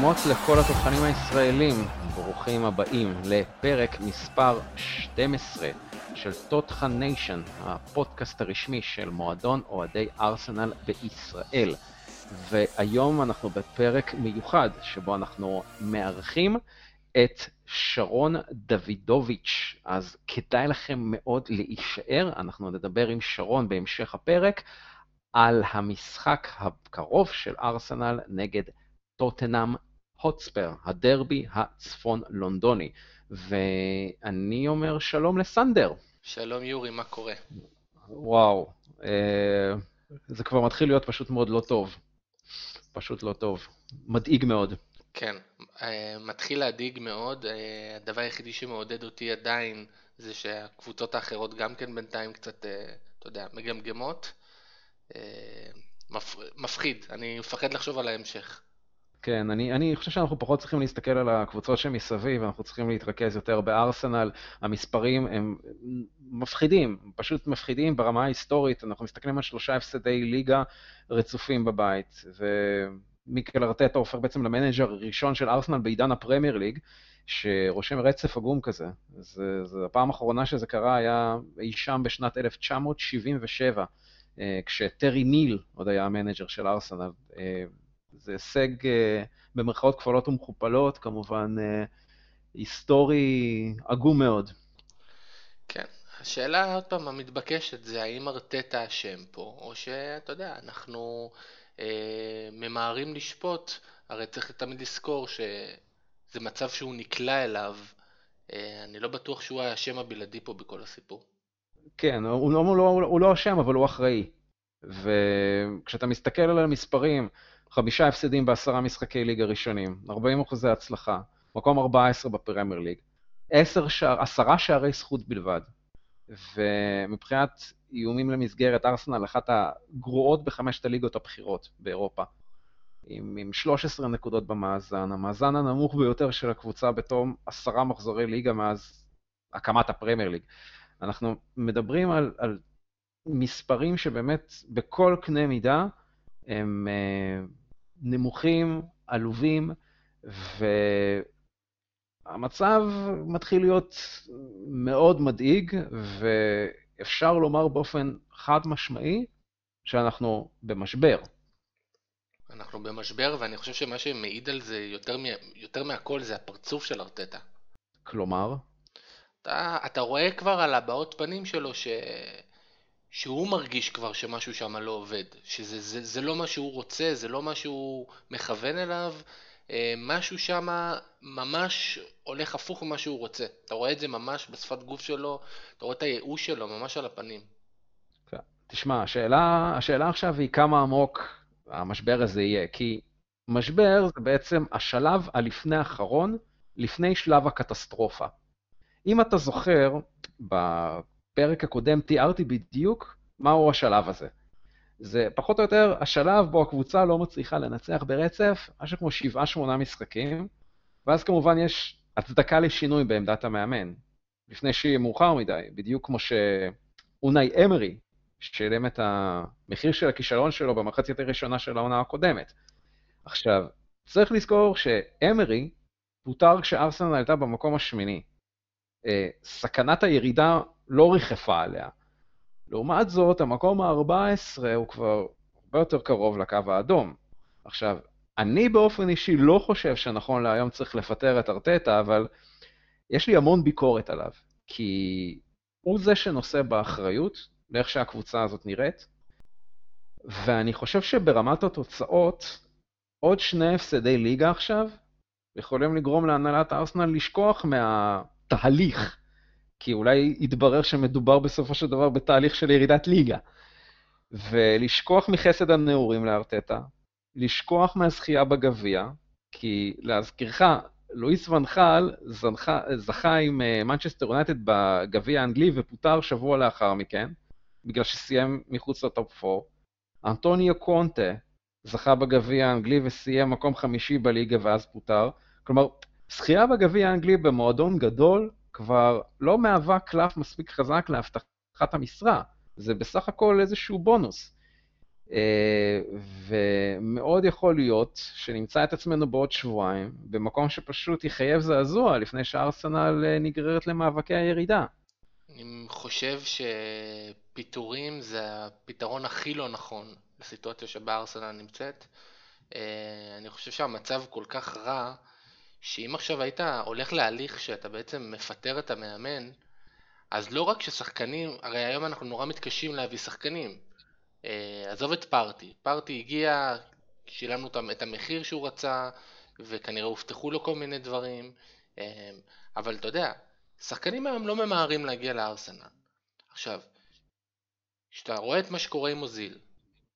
שלומות לכל התותחנים הישראלים, ברוכים הבאים לפרק מספר 12 של תותחן ניישן, הפודקאסט הרשמי של מועדון אוהדי ארסנל בישראל. והיום אנחנו בפרק מיוחד שבו אנחנו מארחים את שרון דוידוביץ', אז כדאי לכם מאוד להישאר, אנחנו נדבר עם שרון בהמשך הפרק על המשחק הקרוב של ארסנל נגד טוטנאם הוטספר, הדרבי הצפון לונדוני. ואני אומר שלום לסנדר. שלום יורי, מה קורה? וואו, אה, זה כבר מתחיל להיות פשוט מאוד לא טוב. פשוט לא טוב. מדאיג מאוד. כן, אה, מתחיל להדאיג מאוד. אה, הדבר היחידי שמעודד אותי עדיין זה שהקבוצות האחרות גם כן בינתיים קצת, אה, אתה יודע, מגמגמות. מפחיד, אני מפחד לחשוב על ההמשך. כן, אני, אני חושב שאנחנו פחות צריכים להסתכל על הקבוצות שמסביב, אנחנו צריכים להתרכז יותר בארסנל. המספרים הם מפחידים, פשוט מפחידים ברמה ההיסטורית. אנחנו מסתכלים על שלושה הפסדי ליגה רצופים בבית, ומיקל ארטטה הופך בעצם למנג'ר הראשון של ארסנל בעידן הפרמייר ליג, שרושם רצף עגום כזה. זה, זה הפעם האחרונה שזה קרה היה אי שם בשנת 1977, אה, כשטרי ניל עוד היה המנג'ר של ארסנל. אה, זה הישג אה, במרכאות כפולות ומכופלות, כמובן היסטורי עגום מאוד. כן, השאלה עוד פעם המתבקשת זה האם ארטטה אשם פה, או שאתה יודע, אנחנו אה, ממהרים לשפוט, הרי צריך תמיד לזכור שזה מצב שהוא נקלע אליו, אה, אני לא בטוח שהוא האשם הבלעדי פה בכל הסיפור. כן, הוא לא, הוא לא, הוא לא אשם, אבל הוא אחראי. וכשאתה מסתכל על המספרים, חמישה הפסדים בעשרה משחקי ליגה ראשונים, 40 אחוזי הצלחה, מקום 14 בפרמייר ליג, שער, עשרה שערי זכות בלבד, ומבחינת איומים למסגרת, ארסנל אחת הגרועות בחמשת הליגות הבכירות באירופה, עם, עם 13 נקודות במאזן, המאזן הנמוך ביותר של הקבוצה בתום עשרה מחזורי ליגה מאז הקמת הפרמייר ליג. אנחנו מדברים על, על מספרים שבאמת בכל קנה מידה הם אה, נמוכים, עלובים, והמצב מתחיל להיות מאוד מדאיג, ואפשר לומר באופן חד משמעי שאנחנו במשבר. אנחנו במשבר, ואני חושב שמה שמעיד על זה יותר, יותר מהכל זה הפרצוף של ארטטה. כלומר? אתה, אתה רואה כבר על הבעות פנים שלו ש... שהוא מרגיש כבר שמשהו שם לא עובד, שזה זה, זה לא מה שהוא רוצה, זה לא מה שהוא מכוון אליו, אה, משהו שם ממש הולך הפוך ממה שהוא רוצה. אתה רואה את זה ממש בשפת גוף שלו, אתה רואה את הייאוש שלו ממש על הפנים. כן. תשמע, השאלה, השאלה עכשיו היא כמה עמוק המשבר הזה יהיה, כי משבר זה בעצם השלב הלפני האחרון, לפני שלב הקטסטרופה. אם אתה זוכר, בפרק הקודם תיארתי בדיוק מהו השלב הזה. זה פחות או יותר השלב בו הקבוצה לא מצליחה לנצח ברצף, משהו כמו 7-8 משחקים, ואז כמובן יש הצדקה לשינוי בעמדת המאמן, לפני שיהיה מאוחר מדי, בדיוק כמו שאונאי אמרי שילם את המחיר של הכישלון שלו במחצית הראשונה של העונה הקודמת. עכשיו, צריך לזכור שאמרי פוטר כשארסנל הייתה במקום השמיני. אה, סכנת הירידה לא ריחפה עליה. לעומת זאת, המקום ה-14 הוא כבר הרבה יותר קרוב לקו האדום. עכשיו, אני באופן אישי לא חושב שנכון להיום צריך לפטר את ארטטה, אבל יש לי המון ביקורת עליו, כי הוא זה שנושא באחריות לאיך שהקבוצה הזאת נראית, ואני חושב שברמת התוצאות, עוד שני הפסדי ליגה עכשיו יכולים לגרום להנהלת ארסנל לשכוח מהתהליך כי אולי יתברר שמדובר בסופו של דבר בתהליך של ירידת ליגה. ולשכוח מחסד הנעורים לארטטה, לשכוח מהזכייה בגביע, כי להזכירך, לואיס ואן חאל זכה עם מנצ'סטר uh, יונייטד בגביע האנגלי ופוטר שבוע לאחר מכן, בגלל שסיים מחוץ לטופ 4. אנטוניו קונטה זכה בגביע האנגלי וסיים מקום חמישי בליגה ואז פוטר. כלומר, זכייה בגביע האנגלי במועדון גדול כבר לא מהווה קלף מספיק חזק להבטחת המשרה, זה בסך הכל איזשהו בונוס. אה, ומאוד יכול להיות שנמצא את עצמנו בעוד שבועיים במקום שפשוט יחייב זעזוע לפני שארסנל אה, נגררת למאבקי הירידה. אני חושב שפיטורים זה הפתרון הכי לא נכון לסיטואציה שבה ארסנל נמצאת. אה, אני חושב שהמצב כל כך רע, שאם עכשיו היית הולך להליך שאתה בעצם מפטר את המאמן, אז לא רק ששחקנים, הרי היום אנחנו נורא מתקשים להביא שחקנים. אה, עזוב את פארטי, פארטי הגיע, שילמנו את המחיר שהוא רצה, וכנראה הובטחו לו כל מיני דברים, אה, אבל אתה יודע, שחקנים היום לא ממהרים להגיע לארסנל. עכשיו, כשאתה רואה את מה שקורה עם אוזיל,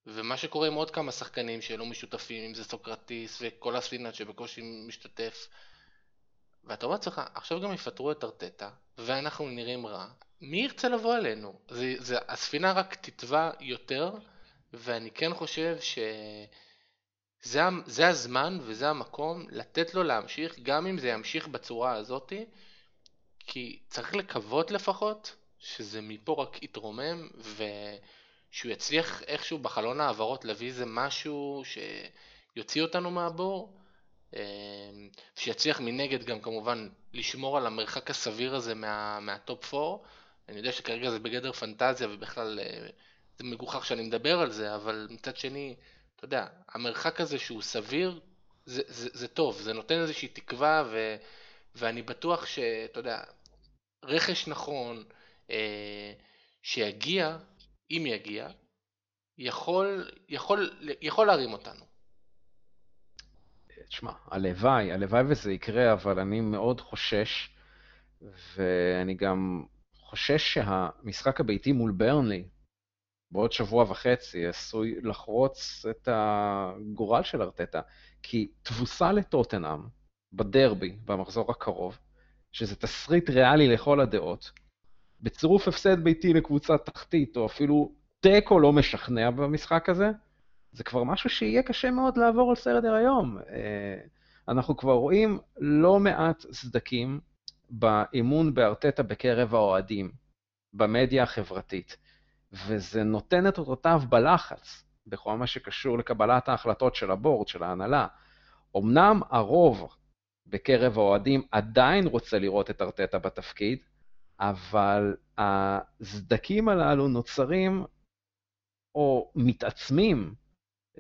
ומה שקורה עם עוד כמה שחקנים שלא משותפים, אם זה סוקרטיס וכל הספינת שבקושי משתתף, ואתה אומר לעצמך, עכשיו גם יפטרו את ארטטה, ואנחנו נראים רע, מי ירצה לבוא אלינו? זה, זה, הספינה רק תטבע יותר, ואני כן חושב שזה הזמן וזה המקום לתת לו להמשיך, גם אם זה ימשיך בצורה הזאתי, כי צריך לקוות לפחות שזה מפה רק יתרומם, ושהוא יצליח איכשהו בחלון העברות להביא איזה משהו שיוציא אותנו מהבור. אמ, שיצליח מנגד גם כמובן לשמור על המרחק הסביר הזה מה, מהטופ 4. אני יודע שכרגע זה בגדר פנטזיה ובכלל אה, זה מגוחך שאני מדבר על זה, אבל מצד שני, אתה יודע, המרחק הזה שהוא סביר, זה, זה, זה טוב, זה נותן איזושהי תקווה ו, ואני בטוח שאתה יודע, רכש נכון, אה, שיגיע, אם יגיע, יכול, יכול, יכול להרים אותנו. תשמע, הלוואי, הלוואי וזה יקרה, אבל אני מאוד חושש, ואני גם חושש שהמשחק הביתי מול ברנלי בעוד שבוע וחצי עשוי לחרוץ את הגורל של ארטטה, כי תבוסה לטוטנאם בדרבי במחזור הקרוב, שזה תסריט ריאלי לכל הדעות, בצירוף הפסד ביתי לקבוצה תחתית, או אפילו תיקו לא משכנע במשחק הזה, זה כבר משהו שיהיה קשה מאוד לעבור על סדר היום. אה, אנחנו כבר רואים לא מעט סדקים באימון בארטטה בקרב האוהדים, במדיה החברתית, וזה נותן את אותותיו בלחץ, בכל מה שקשור לקבלת ההחלטות של הבורד, של ההנהלה. אמנם הרוב בקרב האוהדים עדיין רוצה לראות את ארטטה בתפקיד, אבל הסדקים הללו נוצרים או מתעצמים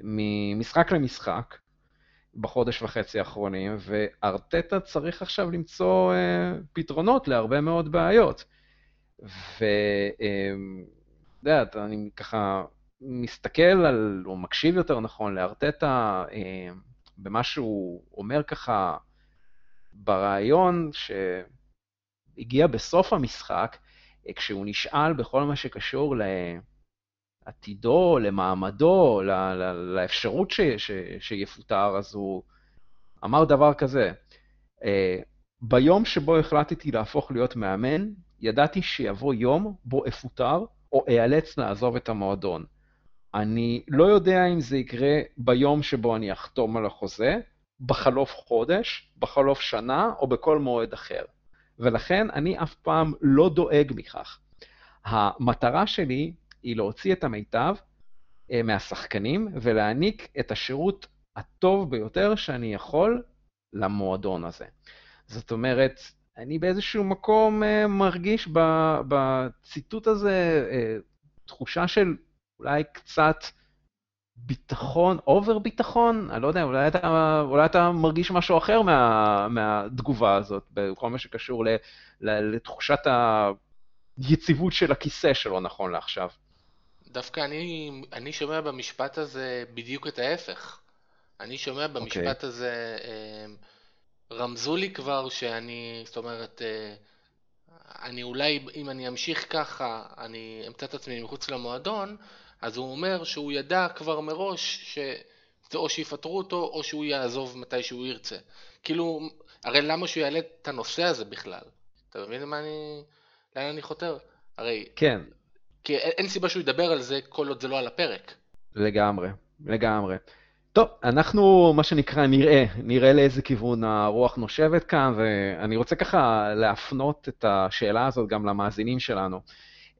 ממשחק למשחק בחודש וחצי האחרונים, וארטטה צריך עכשיו למצוא uh, פתרונות להרבה מאוד בעיות. ואתה uh, יודע, אני ככה מסתכל על, או מקשיב יותר נכון, לארטטה uh, במה שהוא אומר ככה ברעיון שהגיע בסוף המשחק, כשהוא נשאל בכל מה שקשור. לעתידו, למעמדו, לאפשרות ש, ש, שיפוטר, אז הוא אמר דבר כזה, אה, ביום שבו החלטתי להפוך להיות מאמן, ידעתי שיבוא יום בו אפוטר או איאלץ לעזוב את המועדון. אני לא יודע אם זה יקרה ביום שבו אני אחתום על החוזה, בחלוף חודש, בחלוף שנה או בכל מועד אחר. ולכן אני אף פעם לא דואג מכך. המטרה שלי היא להוציא את המיטב אה, מהשחקנים ולהעניק את השירות הטוב ביותר שאני יכול למועדון הזה. זאת אומרת, אני באיזשהו מקום אה, מרגיש בציטוט הזה אה, תחושה של אולי קצת ביטחון, אובר ביטחון, אני לא יודע, אולי אתה, אולי אתה מרגיש משהו אחר מה, מהתגובה הזאת, בכל מה שקשור ל, ל, לתחושת היציבות של הכיסא שלו נכון לעכשיו. דווקא אני, אני שומע במשפט הזה בדיוק את ההפך. אני שומע במשפט okay. אוקיי. הזה, אה, רמזו לי כבר שאני, זאת אומרת, אה, אני אולי, אם אני אמשיך ככה, אני אמצא את עצמי מחוץ למועדון, אז הוא אומר שהוא ידע כבר מראש שזה או שיפטרו אותו, או שהוא יעזוב מתי שהוא ירצה. כאילו, הרי למה שהוא יעלה את הנושא הזה בכלל? אתה מבין למה אני, לאן אני חותר? הרי... כן. כי אין סיבה שהוא ידבר על זה כל עוד זה לא על הפרק. לגמרי, לגמרי. טוב, אנחנו, מה שנקרא, נראה, נראה לאיזה כיוון הרוח נושבת כאן, ואני רוצה ככה להפנות את השאלה הזאת גם למאזינים שלנו.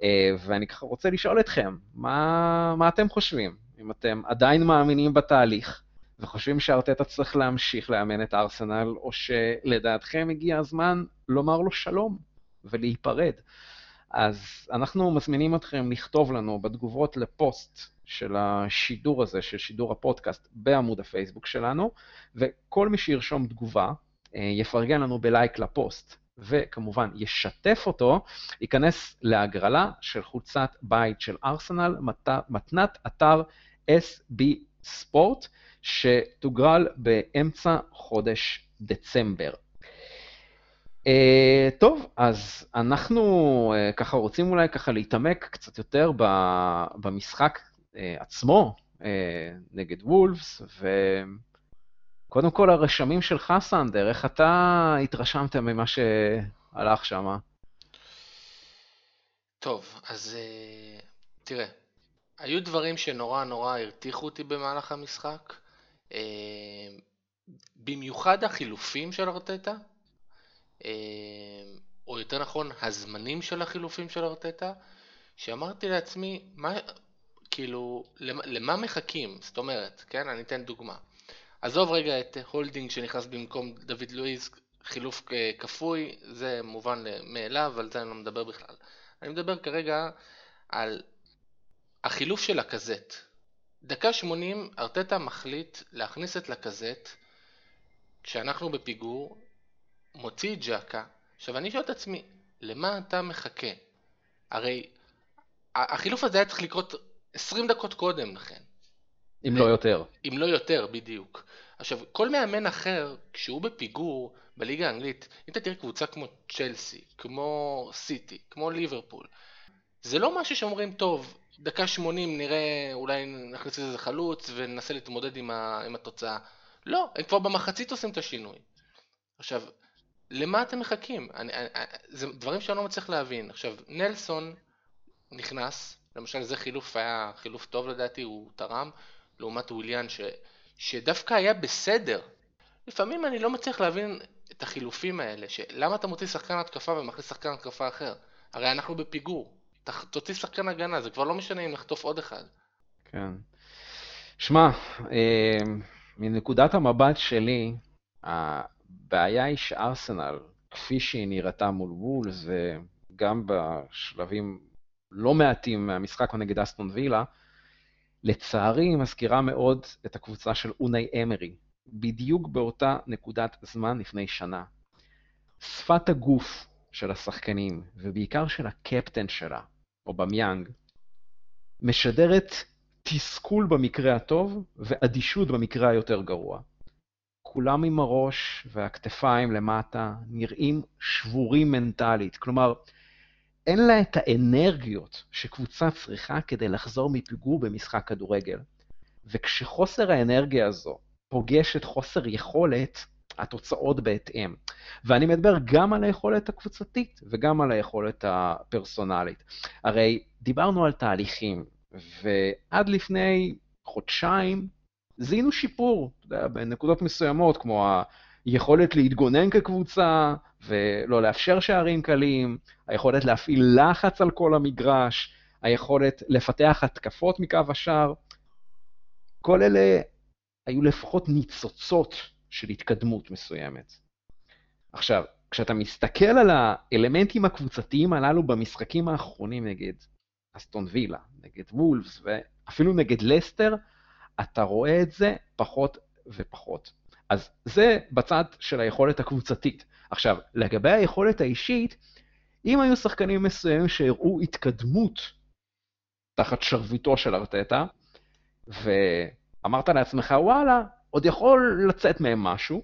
אה, ואני ככה רוצה לשאול אתכם, מה, מה אתם חושבים? אם אתם עדיין מאמינים בתהליך וחושבים שארטטה צריך להמשיך לאמן את ארסנל, או שלדעתכם הגיע הזמן לומר לו שלום ולהיפרד. אז אנחנו מזמינים אתכם לכתוב לנו בתגובות לפוסט של השידור הזה, של שידור הפודקאסט, בעמוד הפייסבוק שלנו, וכל מי שירשום תגובה אה, יפרגן לנו בלייק לפוסט, וכמובן ישתף אותו, ייכנס להגרלה של חולצת בית של ארסנל, מתנת אתר SB ספורט, שתוגרל באמצע חודש דצמבר. Uh, טוב, אז אנחנו uh, ככה רוצים אולי ככה להתעמק קצת יותר ב, במשחק uh, עצמו uh, נגד וולפס, וקודם כל הרשמים שלך, סנדר, איך אתה התרשמת ממה שהלך שם? טוב, אז uh, תראה, היו דברים שנורא נורא הרתיחו אותי במהלך המשחק, uh, במיוחד החילופים של ארטטה. אה, או יותר נכון, הזמנים של החילופים של ארטטה, שאמרתי לעצמי, מה, כאילו, למה מחכים? זאת אומרת, כן, אני אתן דוגמה. עזוב רגע את הולדינג שנכנס במקום דוד לואיז, חילוף כפוי, זה מובן מאליו, על זה אני לא מדבר בכלל. אני מדבר כרגע על החילוף של לקזט. דקה 80, ארטטה מחליט להכניס את לקזט כשאנחנו בפיגור, מוציא את ג'קה, עכשיו אני שואל את עצמי, למה אתה מחכה? הרי החילוף הזה היה צריך לקרות 20 דקות קודם לכן. אם לא יותר. אם לא יותר, בדיוק. עכשיו, כל מאמן אחר, כשהוא בפיגור בליגה האנגלית, אם אתה תראה קבוצה כמו צ'לסי, כמו סיטי, כמו ליברפול, זה לא משהו שאומרים, טוב, דקה 80 נראה, אולי נכניס איזה חלוץ וננסה להתמודד עם, ה, עם התוצאה. לא, הם כבר במחצית עושים את השינוי. עכשיו, למה אתם מחכים? אני, אני, זה דברים שאני לא מצליח להבין. עכשיו, נלסון נכנס, למשל זה חילוף היה חילוף טוב לדעתי, הוא תרם, לעומת וויליאן ש, שדווקא היה בסדר. לפעמים אני לא מצליח להבין את החילופים האלה, שלמה אתה מוציא שחקן התקפה ומכניס שחקן התקפה אחר? הרי אנחנו בפיגור. תוציא שחקן הגנה, זה כבר לא משנה אם נחטוף עוד אחד. כן. שמע, אה, מנקודת המבט שלי, הבעיה היא שארסנל, כפי שהיא נראתה מול וולס, וגם בשלבים לא מעטים מהמשחק נגד אסטון וילה, לצערי היא מזכירה מאוד את הקבוצה של אונאי אמרי, בדיוק באותה נקודת זמן לפני שנה. שפת הגוף של השחקנים, ובעיקר של הקפטן שלה, או במיאנג, משדרת תסכול במקרה הטוב ואדישות במקרה היותר גרוע. כולם עם הראש והכתפיים למטה נראים שבורים מנטלית. כלומר, אין לה את האנרגיות שקבוצה צריכה כדי לחזור מפיגור במשחק כדורגל. וכשחוסר האנרגיה הזו פוגש את חוסר יכולת, התוצאות בהתאם. ואני מדבר גם על היכולת הקבוצתית וגם על היכולת הפרסונלית. הרי דיברנו על תהליכים, ועד לפני חודשיים זיהינו שיפור, אתה יודע, בנקודות מסוימות, כמו היכולת להתגונן כקבוצה ולא לאפשר שערים קלים, היכולת להפעיל לחץ על כל המגרש, היכולת לפתח התקפות מקו השער. כל אלה היו לפחות ניצוצות של התקדמות מסוימת. עכשיו, כשאתה מסתכל על האלמנטים הקבוצתיים הללו במשחקים האחרונים נגד אסטון וילה, נגד וולפס ואפילו נגד לסטר, אתה רואה את זה פחות ופחות. אז זה בצד של היכולת הקבוצתית. עכשיו, לגבי היכולת האישית, אם היו שחקנים מסוימים שהראו התקדמות תחת שרביטו של ארטטה, ואמרת לעצמך, וואלה, עוד יכול לצאת מהם משהו,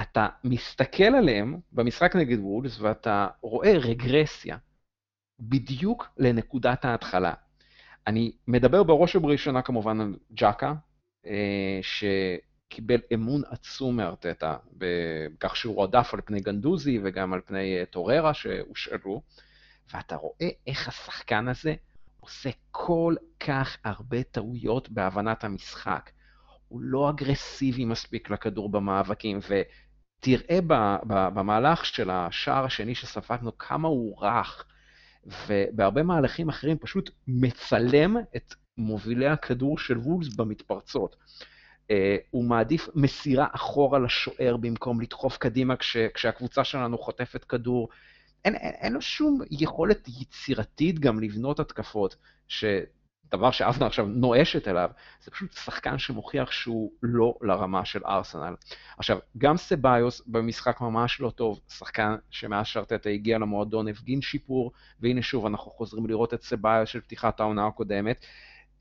אתה מסתכל עליהם במשחק נגד וולס ואתה רואה רגרסיה בדיוק לנקודת ההתחלה. אני מדבר בראש ובראשונה כמובן על ג'קה, אה, שקיבל אמון עצום מארטטה, בכך שהוא הועדף על פני גנדוזי וגם על פני אה, טוררה שהושאלו, ואתה רואה איך השחקן הזה עושה כל כך הרבה טעויות בהבנת המשחק. הוא לא אגרסיבי מספיק לכדור במאבקים, ותראה במהלך של השער השני שספגנו כמה הוא רך, ובהרבה מהלכים אחרים פשוט מצלם את מובילי הכדור של וולס במתפרצות. Uh, הוא מעדיף מסירה אחורה לשוער במקום לדחוף קדימה כש, כשהקבוצה שלנו חוטפת כדור. אין, אין, אין לו שום יכולת יצירתית גם לבנות התקפות, שדבר שאבנר עכשיו נואשת אליו, זה פשוט שחקן שמוכיח שהוא לא לרמה של ארסנל. עכשיו, גם סביוס במשחק ממש לא טוב, שחקן שמאז שרטטה הגיע למועדון הפגין שיפור, והנה שוב אנחנו חוזרים לראות את סביוס של פתיחת העונה הקודמת.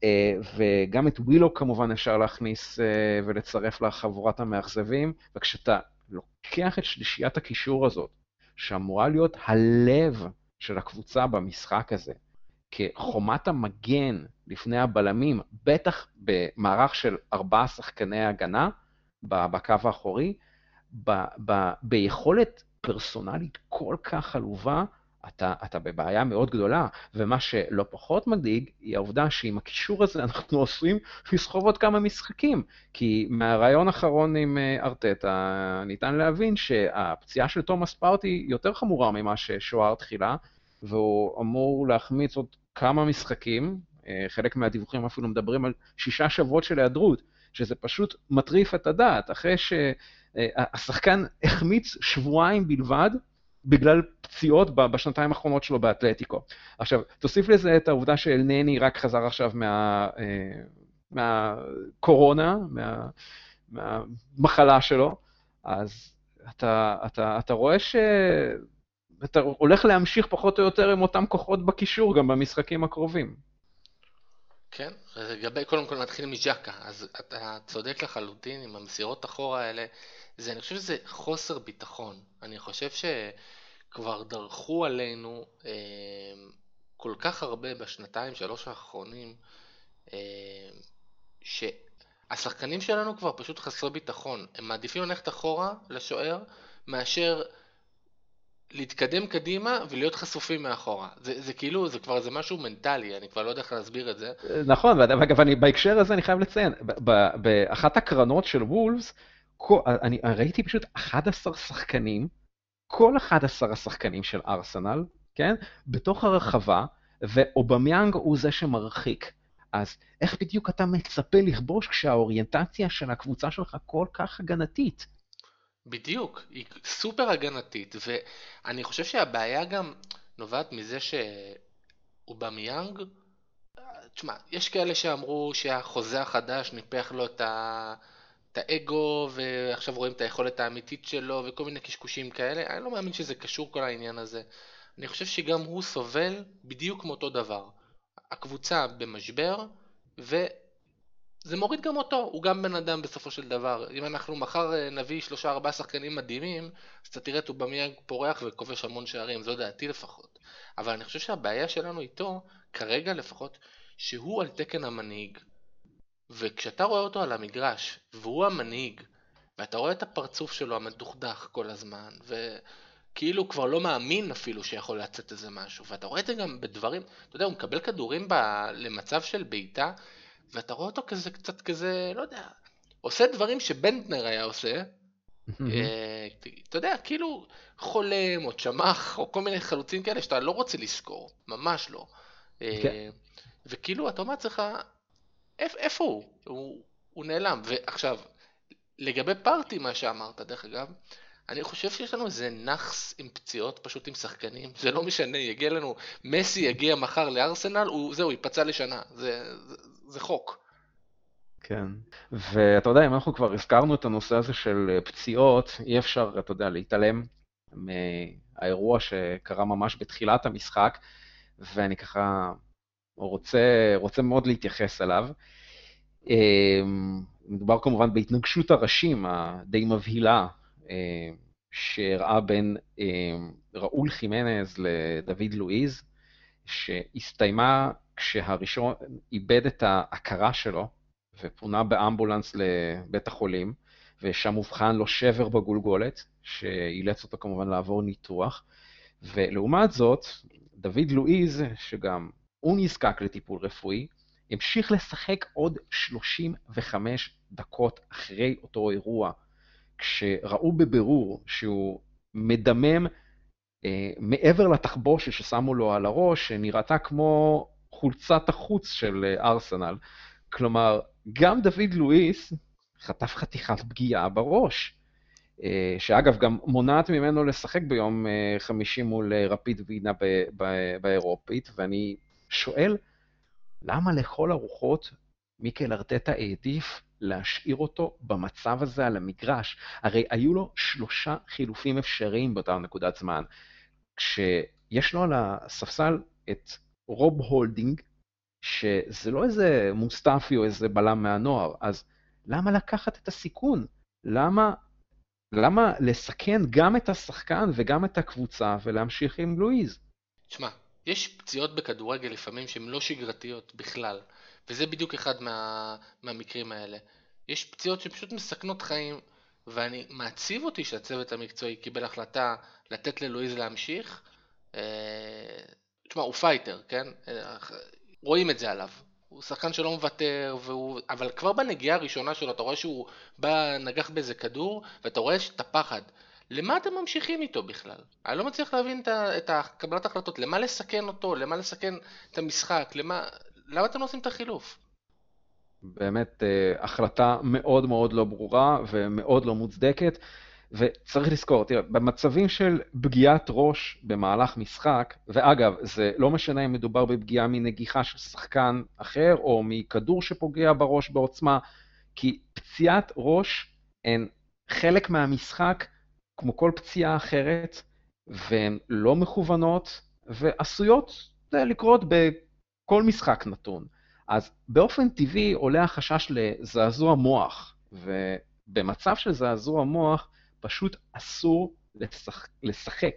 אה, וגם את ווילו כמובן אפשר להכניס אה, ולצרף לחבורת המאכזבים, וכשאתה לוקח את שלישיית הקישור הזאת, שאמורה להיות הלב של הקבוצה במשחק הזה, כחומת המגן לפני הבלמים, בטח במערך של ארבעה שחקני הגנה בקו האחורי, ב, ב, ביכולת פרסונלית כל כך עלובה, אתה, אתה בבעיה מאוד גדולה, ומה שלא פחות מדאיג, היא העובדה שעם הקישור הזה אנחנו עשויים לסחוב עוד כמה משחקים, כי מהרעיון האחרון עם אה, ארטטה ניתן להבין שהפציעה של תומאס פארטי יותר חמורה ממה ששוער תחילה, והוא אמור להחמיץ עוד כמה משחקים, אה, חלק מהדיווחים אפילו מדברים על שישה שבועות של היעדרות, שזה פשוט מטריף את הדעת, אחרי שהשחקן החמיץ שבועיים בלבד, בגלל פציעות בשנתיים האחרונות שלו באתלטיקו. עכשיו, תוסיף לזה את העובדה שאלנני רק חזר עכשיו מה, אה, מהקורונה, מה, מהמחלה שלו, אז אתה, אתה, אתה רואה שאתה הולך להמשיך פחות או יותר עם אותם כוחות בקישור גם במשחקים הקרובים. כן, לגבי, קודם כל נתחיל מג'קה, אז אתה צודק לחלוטין עם המסירות אחורה האלה, זה, אני חושב שזה חוסר ביטחון. אני חושב שכבר דרכו עלינו אה, כל כך הרבה בשנתיים, שלוש האחרונים, אה, שהשחקנים שלנו כבר פשוט חסרי ביטחון. הם מעדיפים ללכת אחורה לשוער, מאשר להתקדם קדימה ולהיות חשופים מאחורה. זה, זה כאילו, זה כבר, זה משהו מנטלי, אני כבר לא יודע איך להסביר את זה. נכון, ואגב, אני, בהקשר הזה אני חייב לציין, באחת הקרנות של וולפס, כל, אני ראיתי פשוט 11 שחקנים, כל 11 השחקנים של ארסנל, כן, בתוך הרחבה, ואובמיאנג הוא זה שמרחיק. אז איך בדיוק אתה מצפה לכבוש כשהאוריינטציה של הקבוצה שלך כל כך הגנתית? בדיוק, היא סופר הגנתית, ואני חושב שהבעיה גם נובעת מזה שאובמיאנג, תשמע, יש כאלה שאמרו שהחוזה החדש ניפח לו את ה... את האגו, ועכשיו רואים את היכולת האמיתית שלו, וכל מיני קשקושים כאלה. אני לא מאמין שזה קשור כל העניין הזה. אני חושב שגם הוא סובל בדיוק מאותו דבר. הקבוצה במשבר, וזה מוריד גם אותו, הוא גם בן אדם בסופו של דבר. אם אנחנו מחר אה, נביא שלושה ארבעה שחקנים מדהימים, אז אתה תראה את אובמיאנג פורח וכובש המון שערים, זו דעתי לפחות. אבל אני חושב שהבעיה שלנו איתו, כרגע לפחות, שהוא על תקן המנהיג. וכשאתה רואה אותו על המגרש, והוא המנהיג, ואתה רואה את הפרצוף שלו המדוכדך כל הזמן, וכאילו כבר לא מאמין אפילו שיכול לצאת איזה משהו, ואתה רואה את זה גם בדברים, אתה יודע, הוא מקבל כדורים ב... למצב של בעיטה, ואתה רואה אותו כזה קצת כזה, לא יודע, עושה דברים שבנטנר היה עושה, אה, אתה יודע, כאילו חולם או צ'מח או כל מיני חלוצים כאלה שאתה לא רוצה לזכור, ממש לא. אה, כן. וכאילו אתה אומר לעצמך, איפה הוא? הוא? הוא נעלם. ועכשיו, לגבי פארטי, מה שאמרת, דרך אגב, אני חושב שיש לנו איזה נאחס עם פציעות, פשוט עם שחקנים. זה לא משנה, יגיע לנו, מסי יגיע מחר לארסנל, הוא, זהו, ייפצע לשנה. זה, זה, זה חוק. כן, ואתה יודע, אם אנחנו כבר הזכרנו את הנושא הזה של פציעות, אי אפשר, אתה יודע, להתעלם מהאירוע שקרה ממש בתחילת המשחק, ואני ככה רוצה, רוצה מאוד להתייחס אליו. אמ, מדובר כמובן בהתנגשות הראשים הדי מבהילה שאירעה בין אמ, ראול חימנז לדוד לואיז, שהסתיימה כשהראשון איבד את ההכרה שלו ופונה באמבולנס לבית החולים, ושם אובחן לו שבר בגולגולת, שאילץ אותו כמובן לעבור ניתוח. ולעומת זאת, דוד לואיז, שגם הוא נזקק לטיפול רפואי, המשיך לשחק עוד 35 דקות אחרי אותו אירוע, כשראו בבירור שהוא מדמם אה, מעבר לתחבושת ששמו לו על הראש, שנראתה כמו חולצת החוץ של ארסנל. כלומר, גם דוד לואיס חטף חתיכת פגיעה בראש. שאגב, גם מונעת ממנו לשחק ביום חמישי מול רפיד וינה באירופית, ואני שואל, למה לכל הרוחות מיקל ארטטה העדיף להשאיר אותו במצב הזה על המגרש? הרי היו לו שלושה חילופים אפשריים באותה נקודת זמן. כשיש לו על הספסל את רוב הולדינג, שזה לא איזה מוסטפי או איזה בלם מהנוער, אז למה לקחת את הסיכון? למה, למה לסכן גם את השחקן וגם את הקבוצה ולהמשיך עם לואיז? תשמע, יש פציעות בכדורגל לפעמים שהן לא שגרתיות בכלל, וזה בדיוק אחד מה, מהמקרים האלה. יש פציעות שפשוט מסכנות חיים, ואני מעציב אותי שהצוות המקצועי קיבל החלטה לתת ללואיז להמשיך. אה, תשמע, הוא פייטר, כן? רואים את זה עליו. הוא שחקן שלא מוותר, והוא... אבל כבר בנגיעה הראשונה שלו אתה רואה שהוא בא, נגח באיזה כדור, ואתה רואה את הפחד. למה אתם ממשיכים איתו בכלל? אני לא מצליח להבין את קבלת ההחלטות, למה לסכן אותו, למה לסכן את המשחק, למה, למה אתם לא עושים את החילוף? באמת אה, החלטה מאוד מאוד לא ברורה ומאוד לא מוצדקת. וצריך לזכור, תראה, במצבים של פגיעת ראש במהלך משחק, ואגב, זה לא משנה אם מדובר בפגיעה מנגיחה של שחקן אחר, או מכדור שפוגע בראש בעוצמה, כי פציעת ראש הן חלק מהמשחק כמו כל פציעה אחרת, והן לא מכוונות, ועשויות לקרות בכל משחק נתון. אז באופן טבעי עולה החשש לזעזוע מוח, ובמצב של זעזוע מוח פשוט אסור לשחק, לשחק,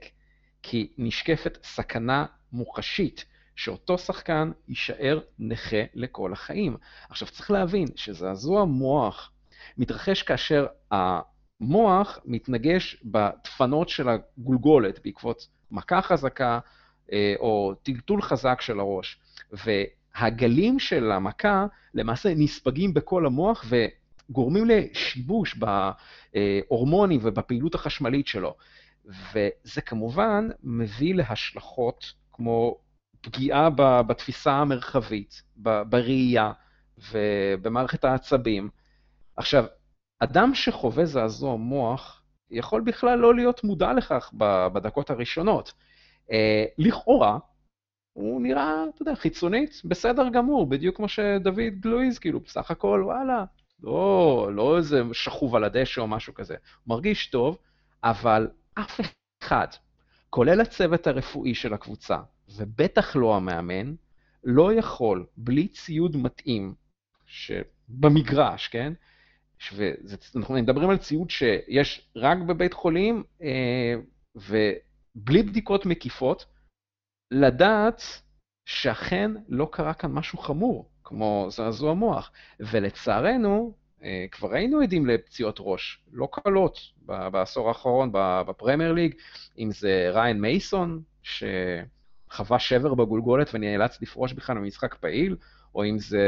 כי נשקפת סכנה מוחשית שאותו שחקן יישאר נכה לכל החיים. עכשיו צריך להבין שזעזוע מוח מתרחש כאשר המוח מתנגש בדפנות של הגולגולת בעקבות מכה חזקה אה, או טלטול חזק של הראש. והגלים של המכה למעשה נספגים בכל המוח וגורמים לשיבוש בהורמונים ובפעילות החשמלית שלו. וזה כמובן מביא להשלכות כמו פגיעה בתפיסה המרחבית, בראייה ובמערכת העצבים. עכשיו, אדם שחווה זעזוע מוח יכול בכלל לא להיות מודע לכך בדקות הראשונות. אה, לכאורה, הוא נראה, אתה יודע, חיצונית, בסדר גמור, בדיוק כמו שדוד לואיז, כאילו, בסך הכל, וואלה, לא, לא איזה שכוב על הדשא או משהו כזה. הוא מרגיש טוב, אבל אף אחד, כולל הצוות הרפואי של הקבוצה, ובטח לא המאמן, לא יכול, בלי ציוד מתאים, שבמגרש, כן? ואנחנו מדברים על ציוד שיש רק בבית חולים, אה, ובלי בדיקות מקיפות, לדעת שאכן לא קרה כאן משהו חמור, כמו זעזוע מוח. ולצערנו, אה, כבר היינו עדים לפציעות ראש, לא קלות, בעשור האחרון בפרמייר ליג, אם זה ריין מייסון, שחווה שבר בגולגולת ונאלץ לפרוש בכלל ממשחק פעיל, או אם זה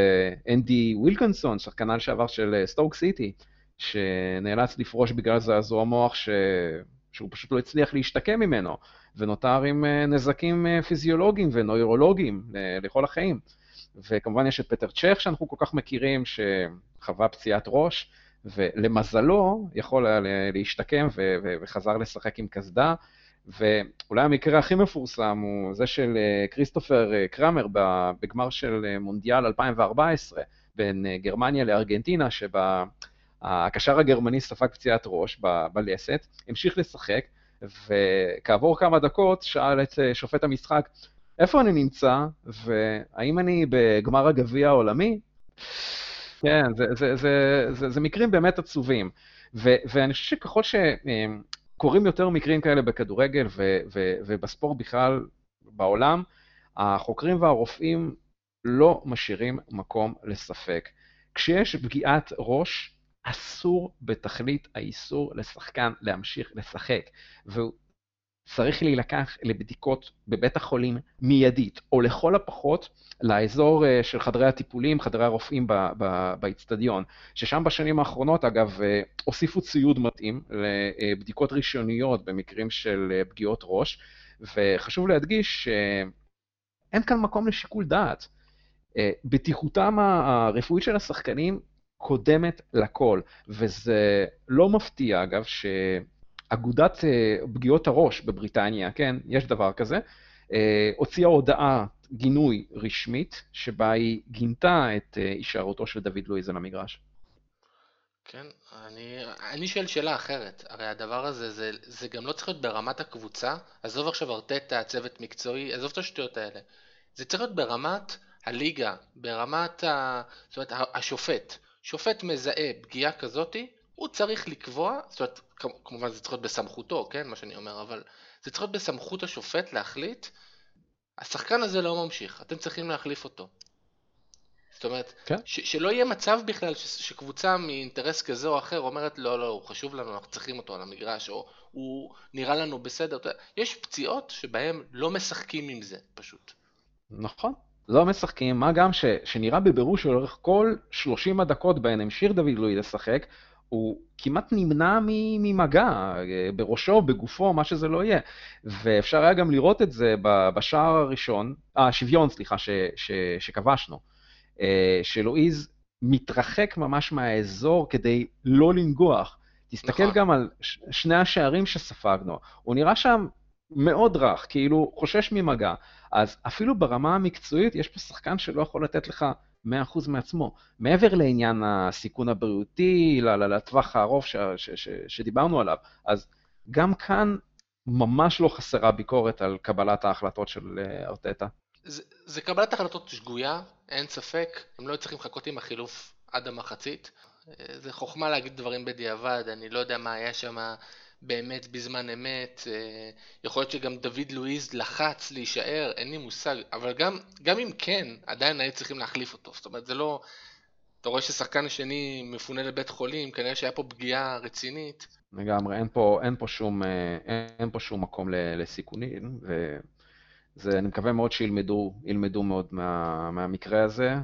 אנדי ווילקנסון, שחקן לשעבר של סטוק אה, סיטי, שנאלץ לפרוש בגלל זעזוע מוח ש... שהוא פשוט לא הצליח להשתקם ממנו, ונותר עם אה, נזקים אה, פיזיולוגיים ונוירולוגיים לכל החיים. וכמובן יש את פטר צ'ך שאנחנו כל כך מכירים, שחווה פציעת ראש, ולמזלו יכול היה להשתקם וחזר לשחק עם קסדה. ואולי המקרה הכי מפורסם הוא זה של אה, כריסטופר אה, קרמר בגמר של אה, מונדיאל 2014 בין גרמניה לארגנטינה, שבה הקשר הגרמני ספג פציעת ראש בלסת, המשיך לשחק, וכעבור כמה דקות שאל את שופט המשחק, איפה אני נמצא, והאם אני בגמר הגביע העולמי? כן, זה, זה, זה, זה, זה מקרים באמת עצובים. ו, ואני חושב שככל ש... קורים יותר מקרים כאלה בכדורגל ו- ו- ובספורט בכלל בעולם, החוקרים והרופאים לא משאירים מקום לספק. כשיש פגיעת ראש, אסור בתכלית האיסור לשחקן להמשיך לשחק. והוא צריך להילקח לבדיקות בבית החולים מיידית, או לכל הפחות לאזור אה, של חדרי הטיפולים, חדרי הרופאים באיצטדיון, ששם בשנים האחרונות, אגב, אה, הוסיפו ציוד מתאים לבדיקות ראשוניות במקרים של אה, פגיעות ראש, וחשוב להדגיש שאין כאן מקום לשיקול דעת. אה, בטיחותם הרפואית של השחקנים קודמת לכל, וזה לא מפתיע, אגב, שאגודת אה, פגיעות הראש בבריטניה, כן, יש דבר כזה, אה, הוציאה הודעה גינוי רשמית, שבה היא גינתה את הישארותו של דוד לואיז על המגרש. כן, אני, אני שואל שאלה אחרת, הרי הדבר הזה, זה, זה גם לא צריך להיות ברמת הקבוצה, עזוב עכשיו ארטטה, צוות מקצועי, עזוב את השטויות האלה. זה צריך להיות ברמת הליגה, ברמת ה... זאת אומרת, השופט. שופט מזהה פגיעה כזאתי, הוא צריך לקבוע, זאת אומרת, כמובן זה צריך להיות בסמכותו, כן, מה שאני אומר, אבל זה צריך להיות בסמכות השופט להחליט, השחקן הזה לא ממשיך, אתם צריכים להחליף אותו. זאת אומרת, כן. ש- שלא יהיה מצב בכלל ש- שקבוצה מאינטרס כזה או אחר אומרת לא, לא, הוא חשוב לנו, אנחנו צריכים אותו על המגרש, או הוא נראה לנו בסדר. יש פציעות שבהן לא משחקים עם זה, פשוט. נכון, לא משחקים, מה גם ש- שנראה בבירור שלאורך כל 30 הדקות בהן המשיך דוד לואי לשחק, הוא כמעט נמנע ממגע, אה, בראשו, בגופו, מה שזה לא יהיה. ואפשר היה גם לראות את זה בשער הראשון, אה, שוויון, סליחה, ש- ש- שכבשנו. אה, שלואיז מתרחק ממש מהאזור כדי לא לנגוח. תסתכל נכון. גם על שני השערים שספגנו, הוא נראה שם מאוד רך, כאילו חושש ממגע. אז אפילו ברמה המקצועית יש פה שחקן שלא יכול לתת לך 100% מעצמו. מעבר לעניין הסיכון הבריאותי, לטווח הארוך ש- ש- ש- שדיברנו עליו, אז גם כאן ממש לא חסרה ביקורת על קבלת ההחלטות של אה, ארטטה. זה, זה קבלת החלטות שגויה, אין ספק, הם לא צריכים לחכות עם החילוף עד המחצית. אה, זה חוכמה להגיד דברים בדיעבד, אני לא יודע מה היה שם באמת בזמן אמת. אה, יכול להיות שגם דוד לואיז לחץ להישאר, אין לי מושג, אבל גם, גם אם כן, עדיין היו צריכים להחליף אותו. זאת אומרת, זה לא... אתה רואה ששחקן שני מפונה לבית חולים, כנראה שהיה פה פגיעה רצינית. לגמרי, אין פה, אין אה, אין פה שום מקום לסיכונים, ו... זה, אני מקווה מאוד שילמדו מאוד מה, מהמקרה הזה,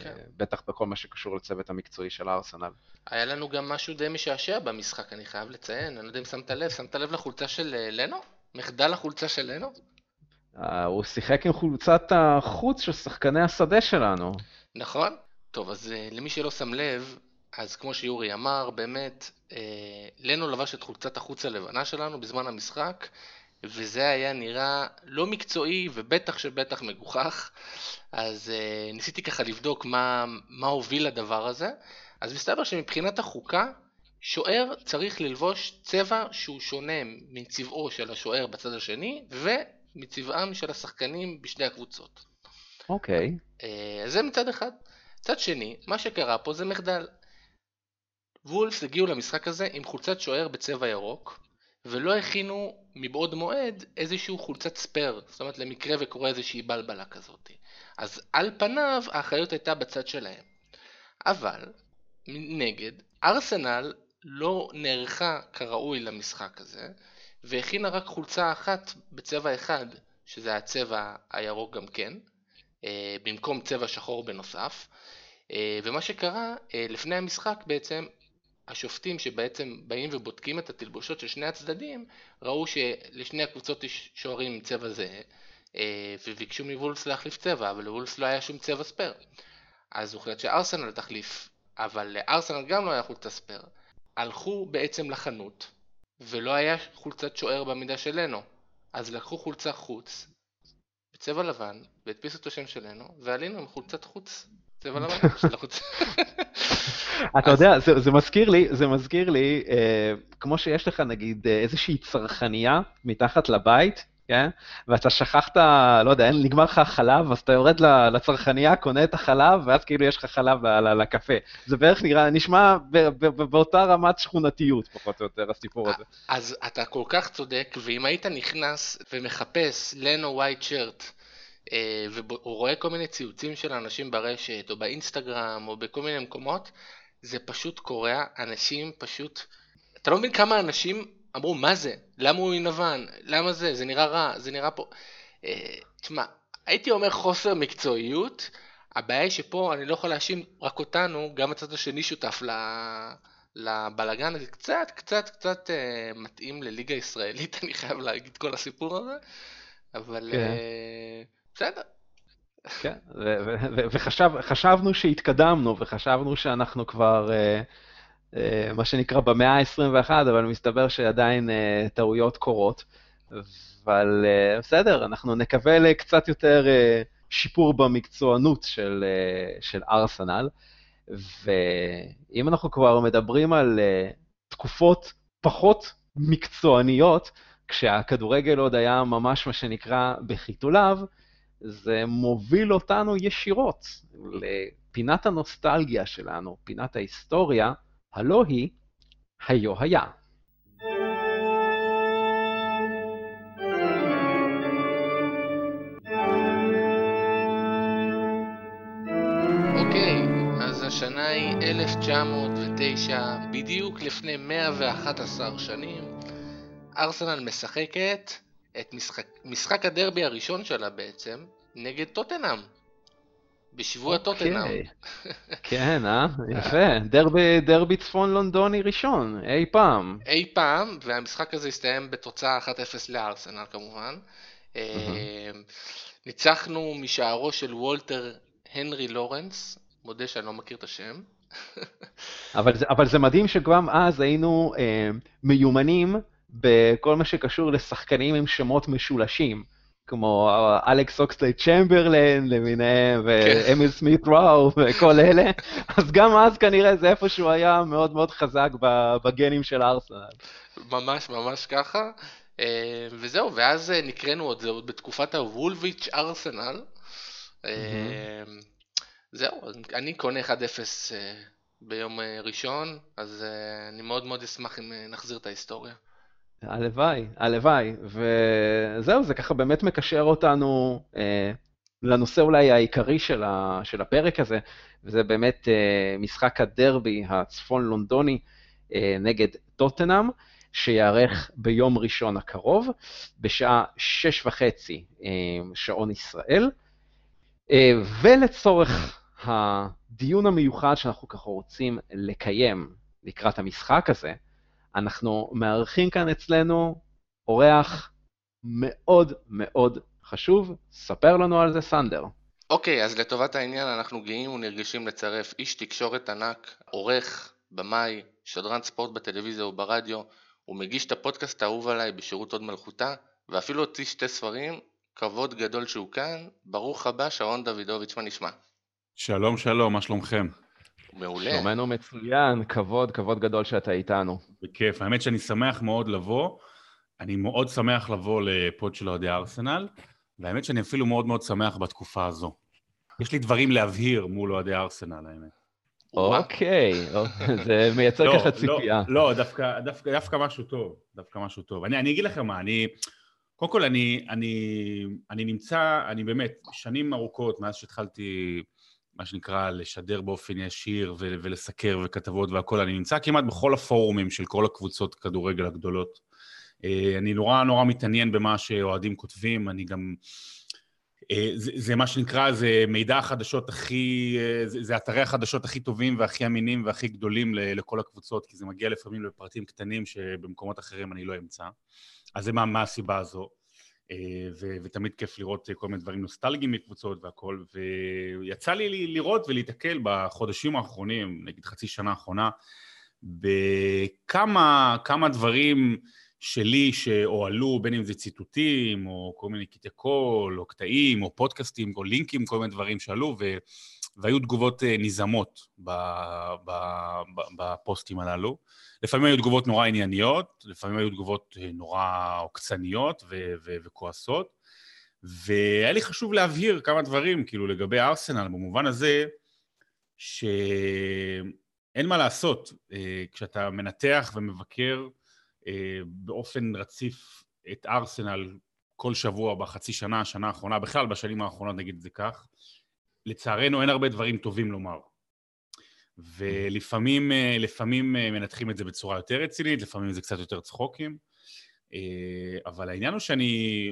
כן. אה, בטח בכל מה שקשור לצוות המקצועי של הארסנל. היה לנו גם משהו די משעשע במשחק, אני חייב לציין, אני לא יודע אם שמת לב, שמת לב לחולצה של אה, לנו? מחדל החולצה של לנו? אה, הוא שיחק עם חולצת החוץ של שחקני השדה שלנו. נכון. טוב, אז למי שלא שם לב, אז כמו שיורי אמר, באמת, לנו לבש את חולצת החוץ הלבנה שלנו בזמן המשחק, וזה היה נראה לא מקצועי ובטח שבטח מגוחך, אז uh, ניסיתי ככה לבדוק מה, מה הוביל לדבר הזה, אז מסתבר שמבחינת החוקה, שוער צריך ללבוש צבע שהוא שונה מצבעו של השוער בצד השני, ומצבעם של השחקנים בשתי הקבוצות. אוקיי. Okay. אה, אז זה מצד אחד. מצד שני, מה שקרה פה זה מחדל. וולפס הגיעו למשחק הזה עם חולצת שוער בצבע ירוק, ולא הכינו מבעוד מועד איזשהו חולצת ספייר, זאת אומרת למקרה וקורה איזושהי בלבלה כזאת. אז על פניו האחריות הייתה בצד שלהם. אבל, מנגד, ארסנל לא נערכה כראוי למשחק הזה, והכינה רק חולצה אחת בצבע אחד, שזה הצבע הירוק גם כן, אה, במקום צבע שחור בנוסף. אה, ומה שקרה, אה, לפני המשחק בעצם השופטים שבעצם באים ובודקים את התלבושות של שני הצדדים, ראו שלשני הקבוצות יש שוערים עם צבע זהה, אה, וביקשו מוולס להחליף צבע, אבל לוולס לא היה שום צבע spare. אז הוחלט שארסנל תחליף, אבל לארסנל גם לא היה חולצה spare. הלכו בעצם לחנות, ולא היה חולצת שוער במידה שלנו. אז לקחו חולצה חוץ, בצבע לבן, והדפיסו את השם שלנו, ועלינו עם חולצת חוץ, צבע לבן החולצה. אתה יודע, זה, זה מזכיר לי, זה מזכיר לי, אה, כמו שיש לך נגיד אה, איזושהי צרכנייה מתחת לבית, כן? ואתה שכחת, לא יודע, נגמר לך החלב, אז אתה יורד לצרכנייה, קונה את החלב, ואז כאילו יש לך חלב לקפה. זה בערך נראה, נשמע באותה רמת שכונתיות, פחות או יותר, הסיפור הזה. אז אתה כל כך צודק, ואם היית נכנס ומחפש לנו ווייט שירט, והוא רואה כל מיני ציוצים של אנשים ברשת, או באינסטגרם, או בכל מיני מקומות, זה פשוט קורע, אנשים פשוט... אתה לא מבין כמה אנשים אמרו, מה זה? למה הוא לבן? למה זה? זה נראה רע, זה נראה פה... אה, תשמע, הייתי אומר חוסר מקצועיות, הבעיה היא שפה אני לא יכול להאשים רק אותנו, גם הצד השני שותף ל... לבלגן הזה, קצת קצת קצת אה, מתאים לליגה ישראלית, אני חייב להגיד כל הסיפור הזה, אבל כן. אה, בסדר. כן, וחשבנו שהתקדמנו, וחשבנו שאנחנו כבר, אה, אה, מה שנקרא, במאה ה-21, אבל מסתבר שעדיין אה, טעויות קורות. אבל בסדר, אנחנו נקווה לקצת יותר שיפור במקצוענות של, של ארסנל. ואם אנחנו כבר מדברים על תקופות פחות מקצועניות, כשהכדורגל עוד היה ממש מה שנקרא בחיתוליו, זה מוביל אותנו ישירות לפינת הנוסטלגיה שלנו, פינת ההיסטוריה, הלא היא היו היה. אוקיי, השנה היא 1909, בדיוק לפני 111 שנים, ארסנל משחקת את משחק, משחק הדרבי הראשון שלה בעצם, נגד טוטנאם. בשבוע okay. אוקיי. טוטנאם. כן, אה? יפה. דרבי, דרבי צפון לונדוני ראשון, אי פעם. אי פעם, והמשחק הזה הסתיים בתוצאה 1-0 לארסנל כמובן. Mm-hmm. ניצחנו משערו של וולטר הנרי לורנס, מודה שאני לא מכיר את השם. אבל, זה, אבל זה מדהים שגם אז היינו אה, מיומנים בכל מה שקשור לשחקנים עם שמות משולשים, כמו אלכס אוקסלי צ'מברלן למיניהם, ואמיל סמית ראו וכל אלה, אז גם אז כנראה זה איפשהו היה מאוד מאוד חזק בגנים של ארסנל. ממש ממש ככה, אה, וזהו, ואז אה, נקראנו עוד, זה עוד בתקופת הוולביץ' ארסנל. אה, זהו, אני קונה 1-0 ביום ראשון, אז אני מאוד מאוד אשמח אם נחזיר את ההיסטוריה. הלוואי, הלוואי. וזהו, זה ככה באמת מקשר אותנו אה, לנושא אולי העיקרי של, ה, של הפרק הזה, וזה באמת אה, משחק הדרבי הצפון לונדוני אה, נגד טוטנאם, שיארך ביום ראשון הקרוב, בשעה שש וחצי אה, שעון ישראל. אה, ולצורך הדיון המיוחד שאנחנו ככה רוצים לקיים לקראת המשחק הזה, אנחנו מארחים כאן אצלנו אורח מאוד מאוד חשוב. ספר לנו על זה, סנדר. אוקיי, okay, אז לטובת העניין אנחנו גאים ונרגשים לצרף איש תקשורת ענק, עורך, במאי, שדרן ספורט בטלוויזיה וברדיו, הוא מגיש את הפודקאסט האהוב עליי בשירות הוד מלכותה, ואפילו הוציא שתי ספרים, כבוד גדול שהוא כאן, ברוך הבא שרון דוידוביץ', מה נשמע? שלום שלום, מה שלומכם? מעולה. שלומנו מצוין, כבוד, כבוד גדול שאתה איתנו. בכיף, האמת שאני שמח מאוד לבוא. אני מאוד שמח לבוא לפוד של אוהדי ארסנל, והאמת שאני אפילו מאוד מאוד שמח בתקופה הזו. יש לי דברים להבהיר מול אוהדי ארסנל, האמת. אוקיי, זה מייצר לא, ככה לא, ציפייה. לא, דווקא, דווקא, דווקא משהו טוב, דווקא משהו טוב. אני, אני אגיד לכם מה, אני, קודם כל אני, אני, אני נמצא, אני באמת, שנים ארוכות מאז שהתחלתי מה שנקרא, לשדר באופן ישיר ולסקר וכתבות והכול. אני נמצא כמעט בכל הפורומים של כל הקבוצות כדורגל הגדולות. אה, אני נורא נורא מתעניין במה שאוהדים כותבים, אני גם... אה, זה, זה מה שנקרא, זה מידע החדשות הכי, אה, זה, זה אתרי החדשות הכי טובים והכי אמינים והכי גדולים לכל הקבוצות, כי זה מגיע לפעמים לפרטים קטנים שבמקומות אחרים אני לא אמצא. אז זה מה, מה הסיבה הזו. אה, ו- ותמיד כיף לראות כל מיני דברים נוסטלגיים מקבוצות והכל, ויצא לי לראות ולהיתקל בחודשים האחרונים, נגיד חצי שנה האחרונה, בכמה כמה דברים שלי שהועלו, בין אם זה ציטוטים, או כל מיני קטעי קול, או קטעים, או פודקאסטים, או לינקים, כל מיני דברים שעלו, ו... והיו תגובות אה, נזעמות בפוסטים הללו. לפעמים היו תגובות נורא ענייניות, לפעמים היו תגובות אה, נורא עוקצניות ו- ו- וכועסות, והיה לי חשוב להבהיר כמה דברים, כאילו, לגבי ארסנל, במובן הזה שאין מה לעשות, אה, כשאתה מנתח ומבקר באופן רציף את ארסנל כל שבוע בחצי שנה, השנה האחרונה, בכלל בשנים האחרונות נגיד את זה כך, לצערנו אין הרבה דברים טובים לומר. ולפעמים לפעמים אה, מנתחים את זה בצורה יותר רצינית, לפעמים זה קצת יותר צחוקים, אה, אבל העניין הוא שאני...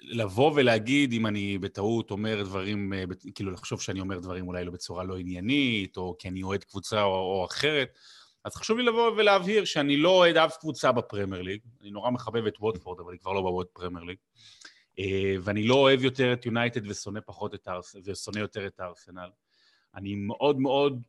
לבוא ולהגיד אם אני בטעות אומר דברים, אה, כאילו לחשוב שאני אומר דברים אולי לא בצורה לא עניינית, או כי אני אוהד קבוצה או, או אחרת, אז חשוב לי לבוא ולהבהיר שאני לא אוהד אף קבוצה בפרמייר ליג, אני נורא מחבב את ווטפורד, אבל היא כבר לא בווד פרמייר ליג. אה, ואני לא אוהב יותר את יונייטד ושונא פחות את ארסנל, ושונא יותר את הארסנל. אני מאוד מאוד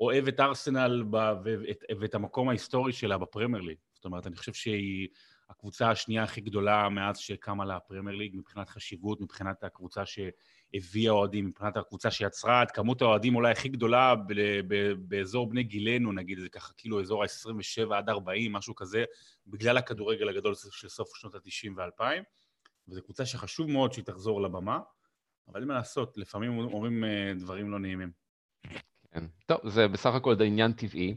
אוהב את ארסנל ב, ואת, ואת המקום ההיסטורי שלה בפרמייר ליג. זאת אומרת, אני חושב שהיא הקבוצה השנייה הכי גדולה מאז שקמה לה הפרמייר ליג, מבחינת חשיבות, מבחינת הקבוצה שהביאה אוהדים, מבחינת הקבוצה שיצרה את כמות האוהדים אולי הכי גדולה ב, ב, באזור בני גילנו, נגיד, זה ככה כאילו אזור ה-27 עד 40, משהו כזה, בגלל הכדורגל הגדול של סוף שנות ה-90 ו-2000. וזו קבוצה שחשוב מאוד שהיא תחזור לבמה, אבל אין מה לעשות, לפעמים אומרים אה, דברים לא נעימים. כן, טוב, זה בסך הכל די עניין טבעי,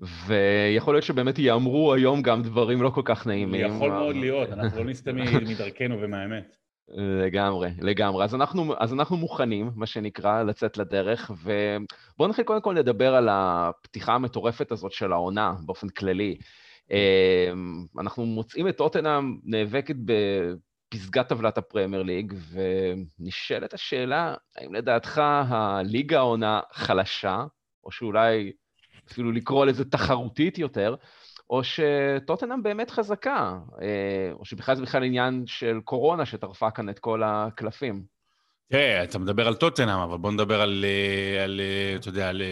ויכול להיות שבאמת יאמרו היום גם דברים לא כל כך נעימים. יכול מאוד להיות, אנחנו לא נסתם מדרכנו ומהאמת. לגמרי, לגמרי. אז אנחנו, אז אנחנו מוכנים, מה שנקרא, לצאת לדרך, ובואו נתחיל קודם כל לדבר על הפתיחה המטורפת הזאת של העונה באופן כללי. אה, אנחנו מוצאים את טוטנאם נאבקת פסגת טבלת הפרמייר ליג, ונשאלת השאלה, האם לדעתך הליגה העונה חלשה, או שאולי אפילו לקרוא לזה תחרותית יותר, או שטוטנאם באמת חזקה, אה, או שבכלל זה בכלל עניין של קורונה שטרפה כאן את כל הקלפים. תראה, אתה מדבר על טוטנאם, אבל בוא נדבר על, אה, על אה, אתה יודע, על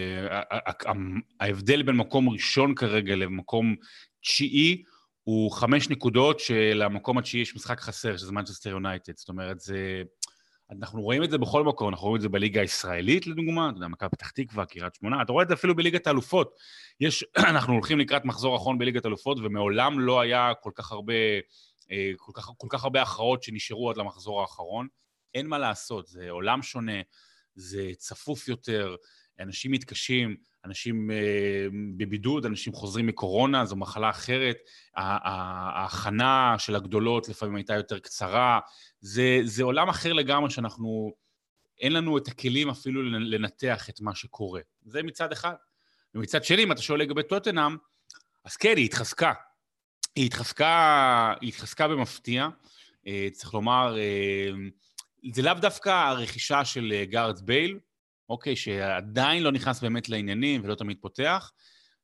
ההבדל בין מקום ראשון כרגע למקום תשיעי, הוא חמש נקודות שלמקום התשיעי יש משחק חסר, שזה מנצ'סטר יונייטד. זאת אומרת, זה... אנחנו רואים את זה בכל מקום, אנחנו רואים את זה בליגה הישראלית, לדוגמה, אתה יודע, מכבי פתח תקווה, קריית שמונה, אתה רואה את זה אפילו בליגת האלופות. יש, אנחנו הולכים לקראת מחזור אחרון בליגת האלופות, ומעולם לא היה כל כך הרבה, אה, כל כך, כל כך הרבה הכרעות שנשארו עד למחזור האחרון. אין מה לעשות, זה עולם שונה, זה צפוף יותר, אנשים מתקשים, אנשים אה, בבידוד, אנשים חוזרים מקורונה, זו מחלה אחרת, ההכנה של הגדולות לפעמים הייתה יותר קצרה, זה, זה עולם אחר לגמרי שאנחנו, אין לנו את הכלים אפילו לנתח את מה שקורה. זה מצד אחד. ומצד שני, אם אתה שואל לגבי טוטנאם, אז כן, היא התחזקה. היא התחזקה, היא התחזקה במפתיע, אה, צריך לומר, אה, זה לאו דווקא הרכישה של גארד בייל, אוקיי, שעדיין לא נכנס באמת לעניינים ולא תמיד פותח,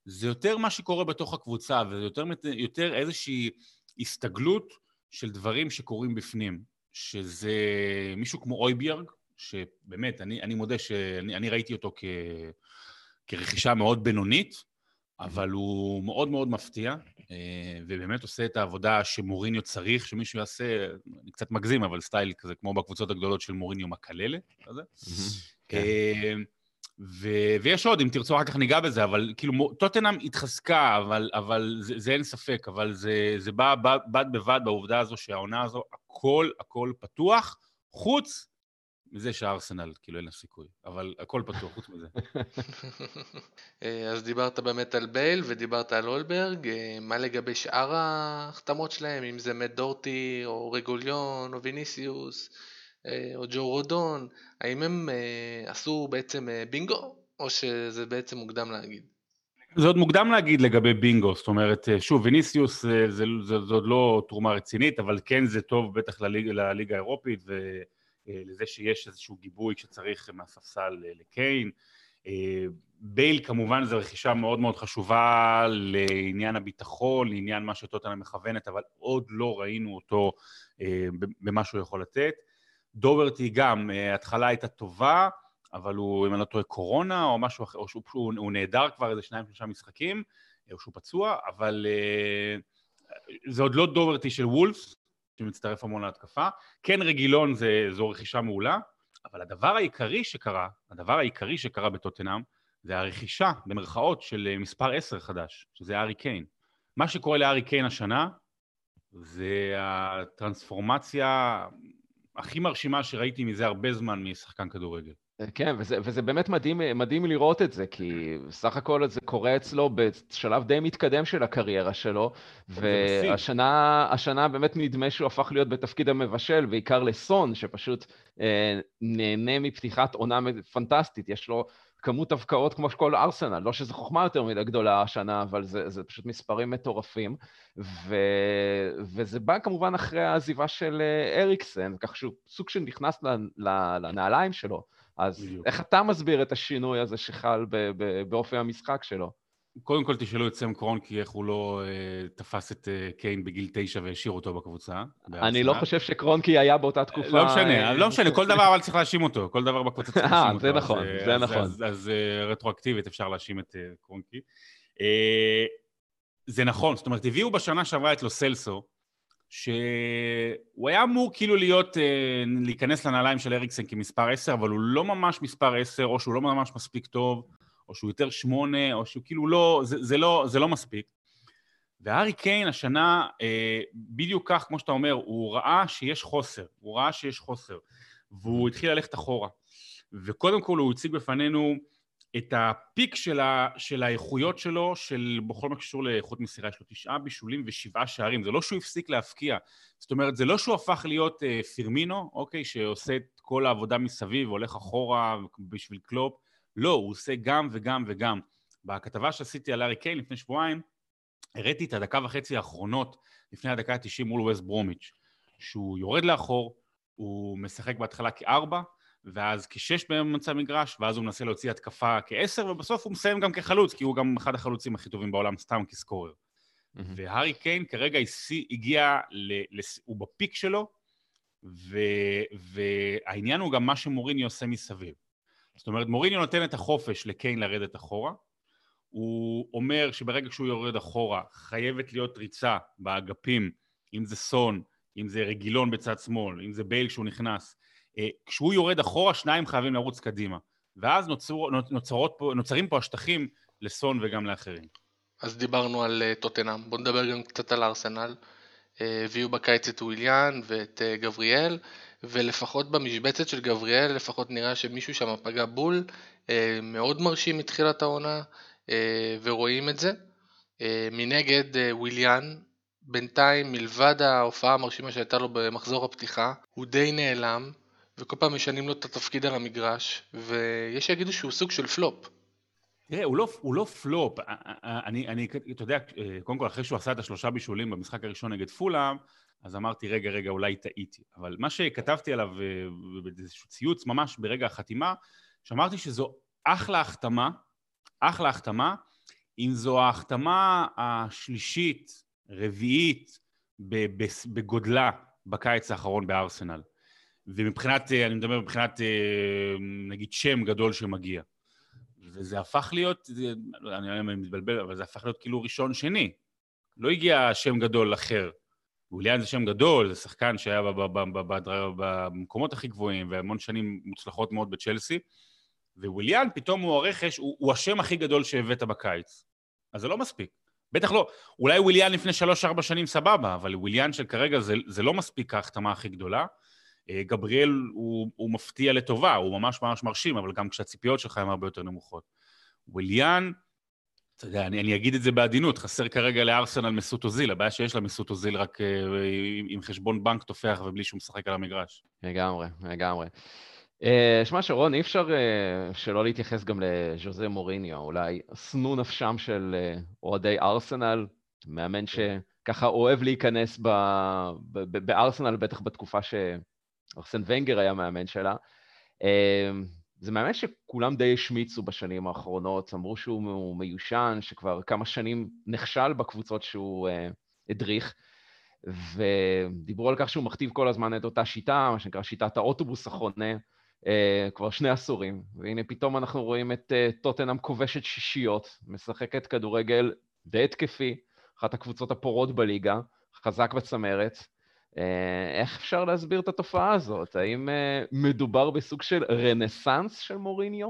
זה יותר מה שקורה בתוך הקבוצה, וזה יותר, יותר איזושהי הסתגלות של דברים שקורים בפנים, שזה מישהו כמו אויביארג, שבאמת, אני, אני מודה שאני ראיתי אותו כ, כרכישה מאוד בינונית, אבל הוא מאוד מאוד מפתיע, אה, ובאמת עושה את העבודה שמוריניו צריך שמישהו יעשה, אני קצת מגזים, אבל סטייל כזה, כמו בקבוצות הגדולות של מוריניו מקללה, כזה. כן. אה, ו- ויש עוד, אם תרצו אחר כך ניגע בזה, אבל כאילו טוטנאם התחזקה, אבל, אבל זה, זה אין ספק, אבל זה, זה בא בד בבד בעובדה הזו שהעונה הזו, הכל הכל פתוח, חוץ מזה שהארסנל, כאילו אין לה סיכוי, אבל הכל פתוח חוץ מזה. אה, אז דיברת באמת על בייל ודיברת על אולברג, אה, מה לגבי שאר ההחתמות שלהם, אם זה מת דורטי או רגוליון או ויניסיוס? אה, או ג'ו רודון, האם הם אה, עשו בעצם אה, בינגו, או שזה בעצם מוקדם להגיד? זה עוד מוקדם להגיד לגבי בינגו, זאת אומרת, שוב, ויניסיוס זה, זה, זה, זה עוד לא תרומה רצינית, אבל כן זה טוב בטח לליג, לליגה האירופית ולזה שיש איזשהו גיבוי שצריך מהספסל לקיין. בייל כמובן זו רכישה מאוד מאוד חשובה לעניין הביטחון, לעניין מה שטוטנה מכוונת, אבל עוד לא ראינו אותו במה שהוא יכול לתת. דוברטי גם, אה, התחלה הייתה טובה, אבל הוא, אם אני לא טועה, קורונה או משהו אחר, או שהוא הוא, הוא נעדר כבר איזה שניים שלושה משחקים, אה, או שהוא פצוע, אבל uh, זה עוד לא דוברטי של וולפס, שמצטרף המון להתקפה. כן רגילון זה, זו רכישה מעולה, אבל הדבר העיקרי שקרה, הדבר העיקרי שקרה בטוטנאם, זה הרכישה, במרכאות, של מספר 10 חדש, שזה הארי קיין. מה שקורה לארי קיין השנה, זה הטרנספורמציה הכי מרשימה שראיתי מזה הרבה זמן משחקן כדורגל. כן, וזה, וזה באמת מדהים, מדהים לראות את זה, כי סך הכל זה קורה אצלו בשלב די מתקדם של הקריירה שלו, והשנה השנה באמת נדמה שהוא הפך להיות בתפקיד המבשל, בעיקר לסון, שפשוט אה, נהנה מפתיחת עונה פנטסטית, יש לו כמות הבקעות כמו שכל ארסנל, לא שזו חוכמה יותר מדי גדולה השנה, אבל זה, זה פשוט מספרים מטורפים. ו, וזה בא כמובן אחרי העזיבה של אה, אריקסן, כך שהוא סוג של נכנס לנעליים שלו. אז בדיוק. איך אתה מסביר את השינוי הזה שחל באופי המשחק שלו? קודם כל תשאלו את סם קרונקי איך הוא לא uh, תפס את uh, קיין בגיל תשע והשאיר אותו בקבוצה. אני לא חושב שקרונקי היה באותה תקופה. לא משנה, לא משנה, כל דבר אבל צריך להאשים אותו, כל דבר בקבוצה צריך להאשים אותו. זה נכון, זה נכון. אז, אז רטרואקטיבית אפשר להאשים את קרונקי. זה נכון, זאת אומרת, הביאו בשנה שעברה את לוסלסו, שהוא היה אמור כאילו להיות, להיכנס לנעליים של אריקסן כמספר 10, אבל הוא לא ממש מספר 10, או שהוא לא ממש מספיק טוב. או שהוא יותר שמונה, או שהוא כאילו לא, זה, זה, לא, זה לא מספיק. והארי קיין השנה, אה, בדיוק כך, כמו שאתה אומר, הוא ראה שיש חוסר, הוא ראה שיש חוסר, והוא התחיל ללכת אחורה. וקודם כל הוא הציג בפנינו את הפיק של, ה, של האיכויות שלו, של בכל מה שקשור לאיכות מסירה, יש לו תשעה בישולים ושבעה שערים, זה לא שהוא הפסיק להפקיע, זאת אומרת, זה לא שהוא הפך להיות אה, פירמינו, אוקיי, שעושה את כל העבודה מסביב, הולך אחורה בשביל קלופ, לא, הוא עושה גם וגם וגם. בכתבה שעשיתי על ארי קיין לפני שבועיים, הראיתי את הדקה וחצי האחרונות לפני הדקה ה-90 מול ווסט ברומיץ', שהוא יורד לאחור, הוא משחק בהתחלה כארבע, ואז כשש באמצע המגרש, ואז הוא מנסה להוציא התקפה כעשר, ובסוף הוא מסיים גם כחלוץ, כי הוא גם אחד החלוצים הכי טובים בעולם, סתם כסקורר. Mm-hmm. והארי קיין כרגע הגיע, ל, לס... הוא בפיק שלו, ו... והעניין הוא גם מה שמוריני עושה מסביב. זאת אומרת, מוריניו נותן את החופש לקיין לרדת אחורה, הוא אומר שברגע שהוא יורד אחורה חייבת להיות ריצה באגפים, אם זה סון, אם זה רגילון בצד שמאל, אם זה בייל כשהוא נכנס. אה, כשהוא יורד אחורה, שניים חייבים לרוץ קדימה. ואז נוצר, נוצרות פה, נוצרים פה השטחים לסון וגם לאחרים. אז דיברנו על אה, טוטנאם, בואו נדבר גם קצת על ארסנל. אה, הביאו בקיץ את וויליאן ואת גבריאל. ולפחות במשבצת של גבריאל, לפחות נראה שמישהו שם פגע בול, אה, מאוד מרשים מתחילת העונה, אה, ורואים את זה. אה, מנגד, וויליאן, בינתיים, מלבד ההופעה המרשימה שהייתה לו במחזור הפתיחה, הוא די נעלם, וכל פעם משנים לו את התפקיד על המגרש, ויש שיגידו שהוא סוג של פלופ. תראה, הוא לא, הוא לא פלופ, אני, אני, אתה יודע, קודם כל אחרי שהוא עשה את השלושה בישולים במשחק הראשון נגד פולאם, אז אמרתי, רגע, רגע, אולי טעיתי. אבל מה שכתבתי עליו אה, באיזשהו ציוץ ממש ברגע החתימה, שאמרתי שזו אחלה החתמה, אחלה החתמה, אם זו ההחתמה השלישית, רביעית, בגודלה בקיץ האחרון בארסנל. ומבחינת, אה, אני מדבר מבחינת אה, נגיד שם גדול שמגיע. וזה הפך להיות, אני לא יודע אם אני מתבלבל, אבל זה הפך להיות כאילו ראשון שני. לא הגיע שם גדול אחר. וויליאן זה שם גדול, זה שחקן שהיה במקומות הכי גבוהים והמון שנים מוצלחות מאוד בצ'לסי, וויליאן פתאום הוא הרכש, הוא, הוא השם הכי גדול שהבאת בקיץ. אז זה לא מספיק. בטח לא, אולי וויליאן לפני שלוש-ארבע שנים סבבה, אבל וויליאן של כרגע זה, זה לא מספיק ההחתמה הכי גדולה. אה, גבריאל הוא, הוא מפתיע לטובה, הוא ממש ממש מרשים, אבל גם כשהציפיות שלך הן הרבה יותר נמוכות. וויליאן, אתה יודע, אני, אני אגיד את זה בעדינות, חסר כרגע לארסנל מסות אוזיל, הבעיה שיש לה מסות אוזיל רק uh, עם, עם חשבון בנק תופח ובלי שהוא משחק על המגרש. לגמרי, לגמרי. Uh, שמע, שרון, אי אפשר uh, שלא להתייחס גם לז'וזה מוריניו, אולי שנוא נפשם של אוהדי ארסנל, מאמן כן. שככה אוהב להיכנס ב, ב, ב, בארסנל, בטח בתקופה שארסן ונגר היה מאמן שלה. Uh, זה מאמן שכולם די השמיצו בשנים האחרונות, אמרו שהוא מיושן, שכבר כמה שנים נכשל בקבוצות שהוא uh, הדריך, ודיברו על כך שהוא מכתיב כל הזמן את אותה שיטה, מה שנקרא שיטת האוטובוס החונה, uh, כבר שני עשורים. והנה פתאום אנחנו רואים את uh, טוטנאם כובשת שישיות, משחקת כדורגל די התקפי, אחת הקבוצות הפורות בליגה, חזק בצמרת, אה, איך אפשר להסביר את התופעה הזאת? האם אה, מדובר בסוג של רנסאנס של מוריניו?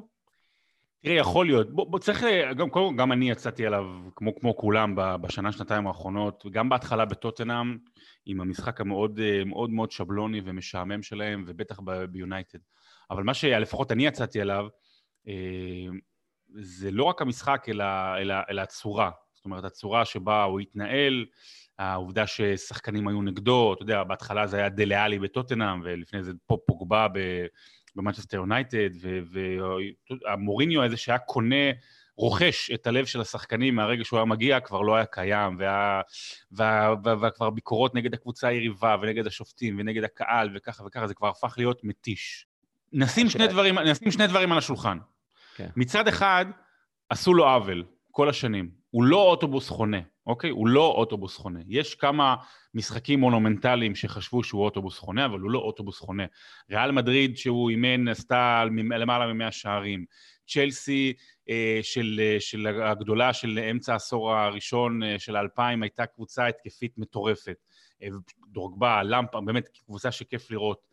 תראה, יכול להיות. בוא, בוא צריך, גם, גם אני יצאתי עליו, כמו, כמו כולם, בשנה, שנתיים האחרונות, גם בהתחלה בטוטנאם, עם המשחק המאוד אה, מאוד מאוד שבלוני ומשעמם שלהם, ובטח ביונייטד. אבל מה שלפחות אני יצאתי עליו, זה לא רק המשחק, אלא, אלא, אלא הצורה. זאת אומרת, הצורה שבה הוא התנהל, העובדה ששחקנים היו נגדו, אתה יודע, בהתחלה זה היה דליאלי בטוטנאם, ולפני זה פה פוגבה במנצ'סטר יונייטד, והמוריניו הזה שהיה קונה, רוכש את הלב של השחקנים מהרגע שהוא היה מגיע, כבר לא היה קיים, וכבר ביקורות נגד הקבוצה היריבה, ונגד השופטים, ונגד הקהל, וככה וככה, זה כבר הפך להיות מתיש. נשים שני דברים, נשים שני דברים על השולחן. Okay. כן. מצד אחד, עשו לו עוול. כל השנים. הוא לא אוטובוס חונה, אוקיי? הוא לא אוטובוס חונה. יש כמה משחקים מונומנטליים שחשבו שהוא אוטובוס חונה, אבל הוא לא אוטובוס חונה. ריאל מדריד שהוא אימן עשתה למעלה מ-100 שערים. צ'לסי אה, של, אה, של הגדולה של אמצע העשור הראשון אה, של האלפיים הייתה קבוצה התקפית מטורפת. אה, דורגבה, למפה, באמת קבוצה שכיף לראות.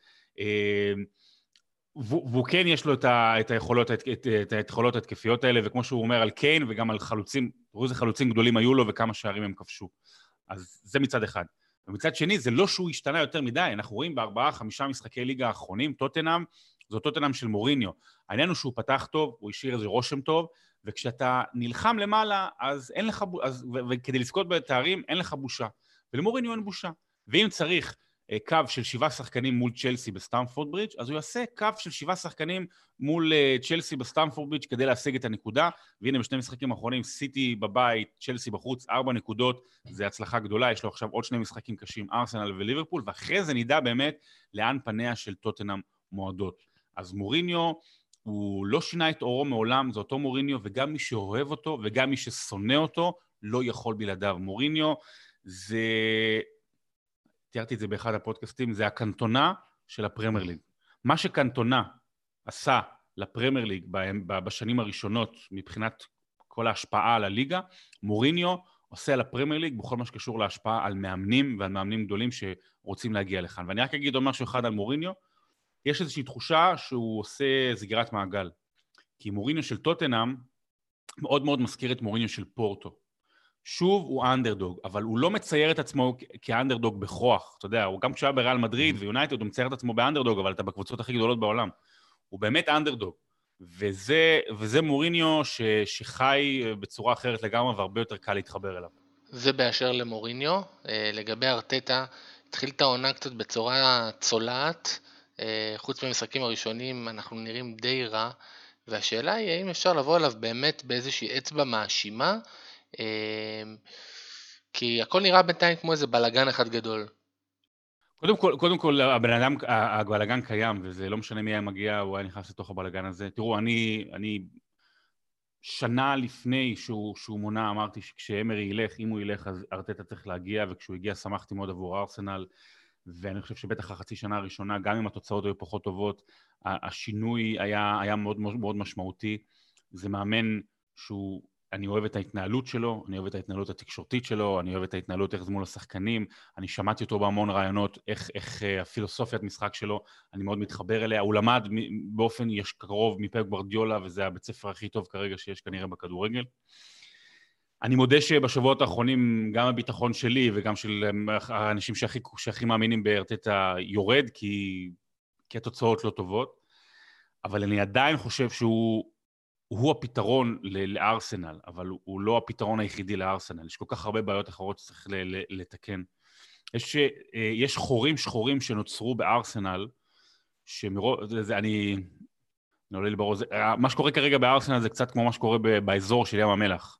והוא כן יש לו את, ה, את, היכולות, את, את, את היכולות ההתקפיות האלה, וכמו שהוא אומר על קיין וגם על חלוצים, תראו איזה חלוצים גדולים היו לו וכמה שערים הם כבשו. אז זה מצד אחד. ומצד שני, זה לא שהוא השתנה יותר מדי, אנחנו רואים בארבעה, חמישה משחקי ליגה האחרונים, טוטנאם, זו טוטנאם של מוריניו. העניין הוא שהוא פתח טוב, הוא השאיר איזה רושם טוב, וכשאתה נלחם למעלה, אז אין לך, אז, וכדי לזכות בתארים, אין לך בושה. ולמוריניו אין בושה. ואם צריך קו של שבעה שחקנים מול צ'לסי בסטמפורד ברידג', אז הוא יעשה קו של שבעה שחקנים מול אה, צ'לסי בסטמפורד ברידג' כדי להשיג את הנקודה, והנה בשני משחקים האחרונים, סיטי בבית, צ'לסי בחוץ, ארבע נקודות, זה הצלחה גדולה, יש לו עכשיו עוד שני משחקים קשים, ארסנל וליברפול, ואחרי זה נדע באמת לאן פניה של טוטנאם מועדות. אז מוריניו, הוא לא שינה את עורו מעולם, זה אותו מוריניו, וגם מי שאוהב אותו וגם מי ששונא אותו, לא יכול בלעדיו. מוריניו זה תיארתי את זה באחד הפודקאסטים, זה הקנטונה של הפרמייר ליג. מה שקנטונה עשה לפרמייר ליג בשנים הראשונות מבחינת כל ההשפעה על הליגה, מוריניו עושה על הפרמייר ליג בכל מה שקשור להשפעה על מאמנים ועל מאמנים גדולים שרוצים להגיע לכאן. ואני רק אגיד עוד משהו אחד על מוריניו, יש איזושהי תחושה שהוא עושה סגירת מעגל. כי מוריניו של טוטנאם מאוד מאוד מזכיר את מוריניו של פורטו. שוב הוא אנדרדוג, אבל הוא לא מצייר את עצמו כאנדרדוג בכוח, אתה יודע, הוא גם כשהיה בריאל מדריד mm-hmm. ויונייטד הוא מצייר את עצמו באנדרדוג, אבל אתה בקבוצות הכי גדולות בעולם. הוא באמת אנדרדוג. וזה, וזה מוריניו ש, שחי בצורה אחרת לגמרי והרבה יותר קל להתחבר אליו. זה באשר למוריניו. אה, לגבי ארטטה, התחיל את העונה קצת בצורה צולעת. אה, חוץ מהמשחקים הראשונים אנחנו נראים די רע, והשאלה היא האם אפשר לבוא אליו באמת באיזושהי אצבע מאשימה, כי הכל נראה בינתיים כמו איזה בלאגן אחד גדול. קודם כל, קודם כל הבן אדם, הבלאגן קיים, וזה לא משנה מי היה מגיע, הוא היה נכנס לתוך הבלאגן הזה. תראו, אני, אני שנה לפני שהוא, שהוא מונה, אמרתי שכשאמרי ילך, אם הוא ילך, אז ארטטה צריך להגיע, וכשהוא הגיע שמחתי מאוד עבור ארסנל, ואני חושב שבטח החצי שנה הראשונה, גם אם התוצאות היו פחות טובות, השינוי היה, היה מאוד מאוד משמעותי. זה מאמן שהוא אני אוהב את ההתנהלות שלו, אני אוהב את ההתנהלות התקשורתית שלו, אני אוהב את ההתנהלות איך זה מול השחקנים, אני שמעתי אותו בהמון רעיונות, איך, איך אה, הפילוסופיית משחק שלו, אני מאוד מתחבר אליה, הוא למד באופן יש קרוב מפפ גברדיולה, וזה הבית ספר הכי טוב כרגע שיש כנראה בכדורגל. אני מודה שבשבועות האחרונים גם הביטחון שלי וגם של אה, האנשים שהכי, שהכי מאמינים בארטטה יורד, כי, כי התוצאות לא טובות, אבל אני עדיין חושב שהוא הוא הפתרון לארסנל, אבל הוא לא הפתרון היחידי לארסנל. יש כל כך הרבה בעיות אחרות שצריך לתקן. יש, אה, יש חורים שחורים שנוצרו בארסנל, שמרוב... זה, אני... אני עולה לי בראש, אה, מה שקורה כרגע בארסנל זה קצת כמו מה שקורה באזור של ים המלח.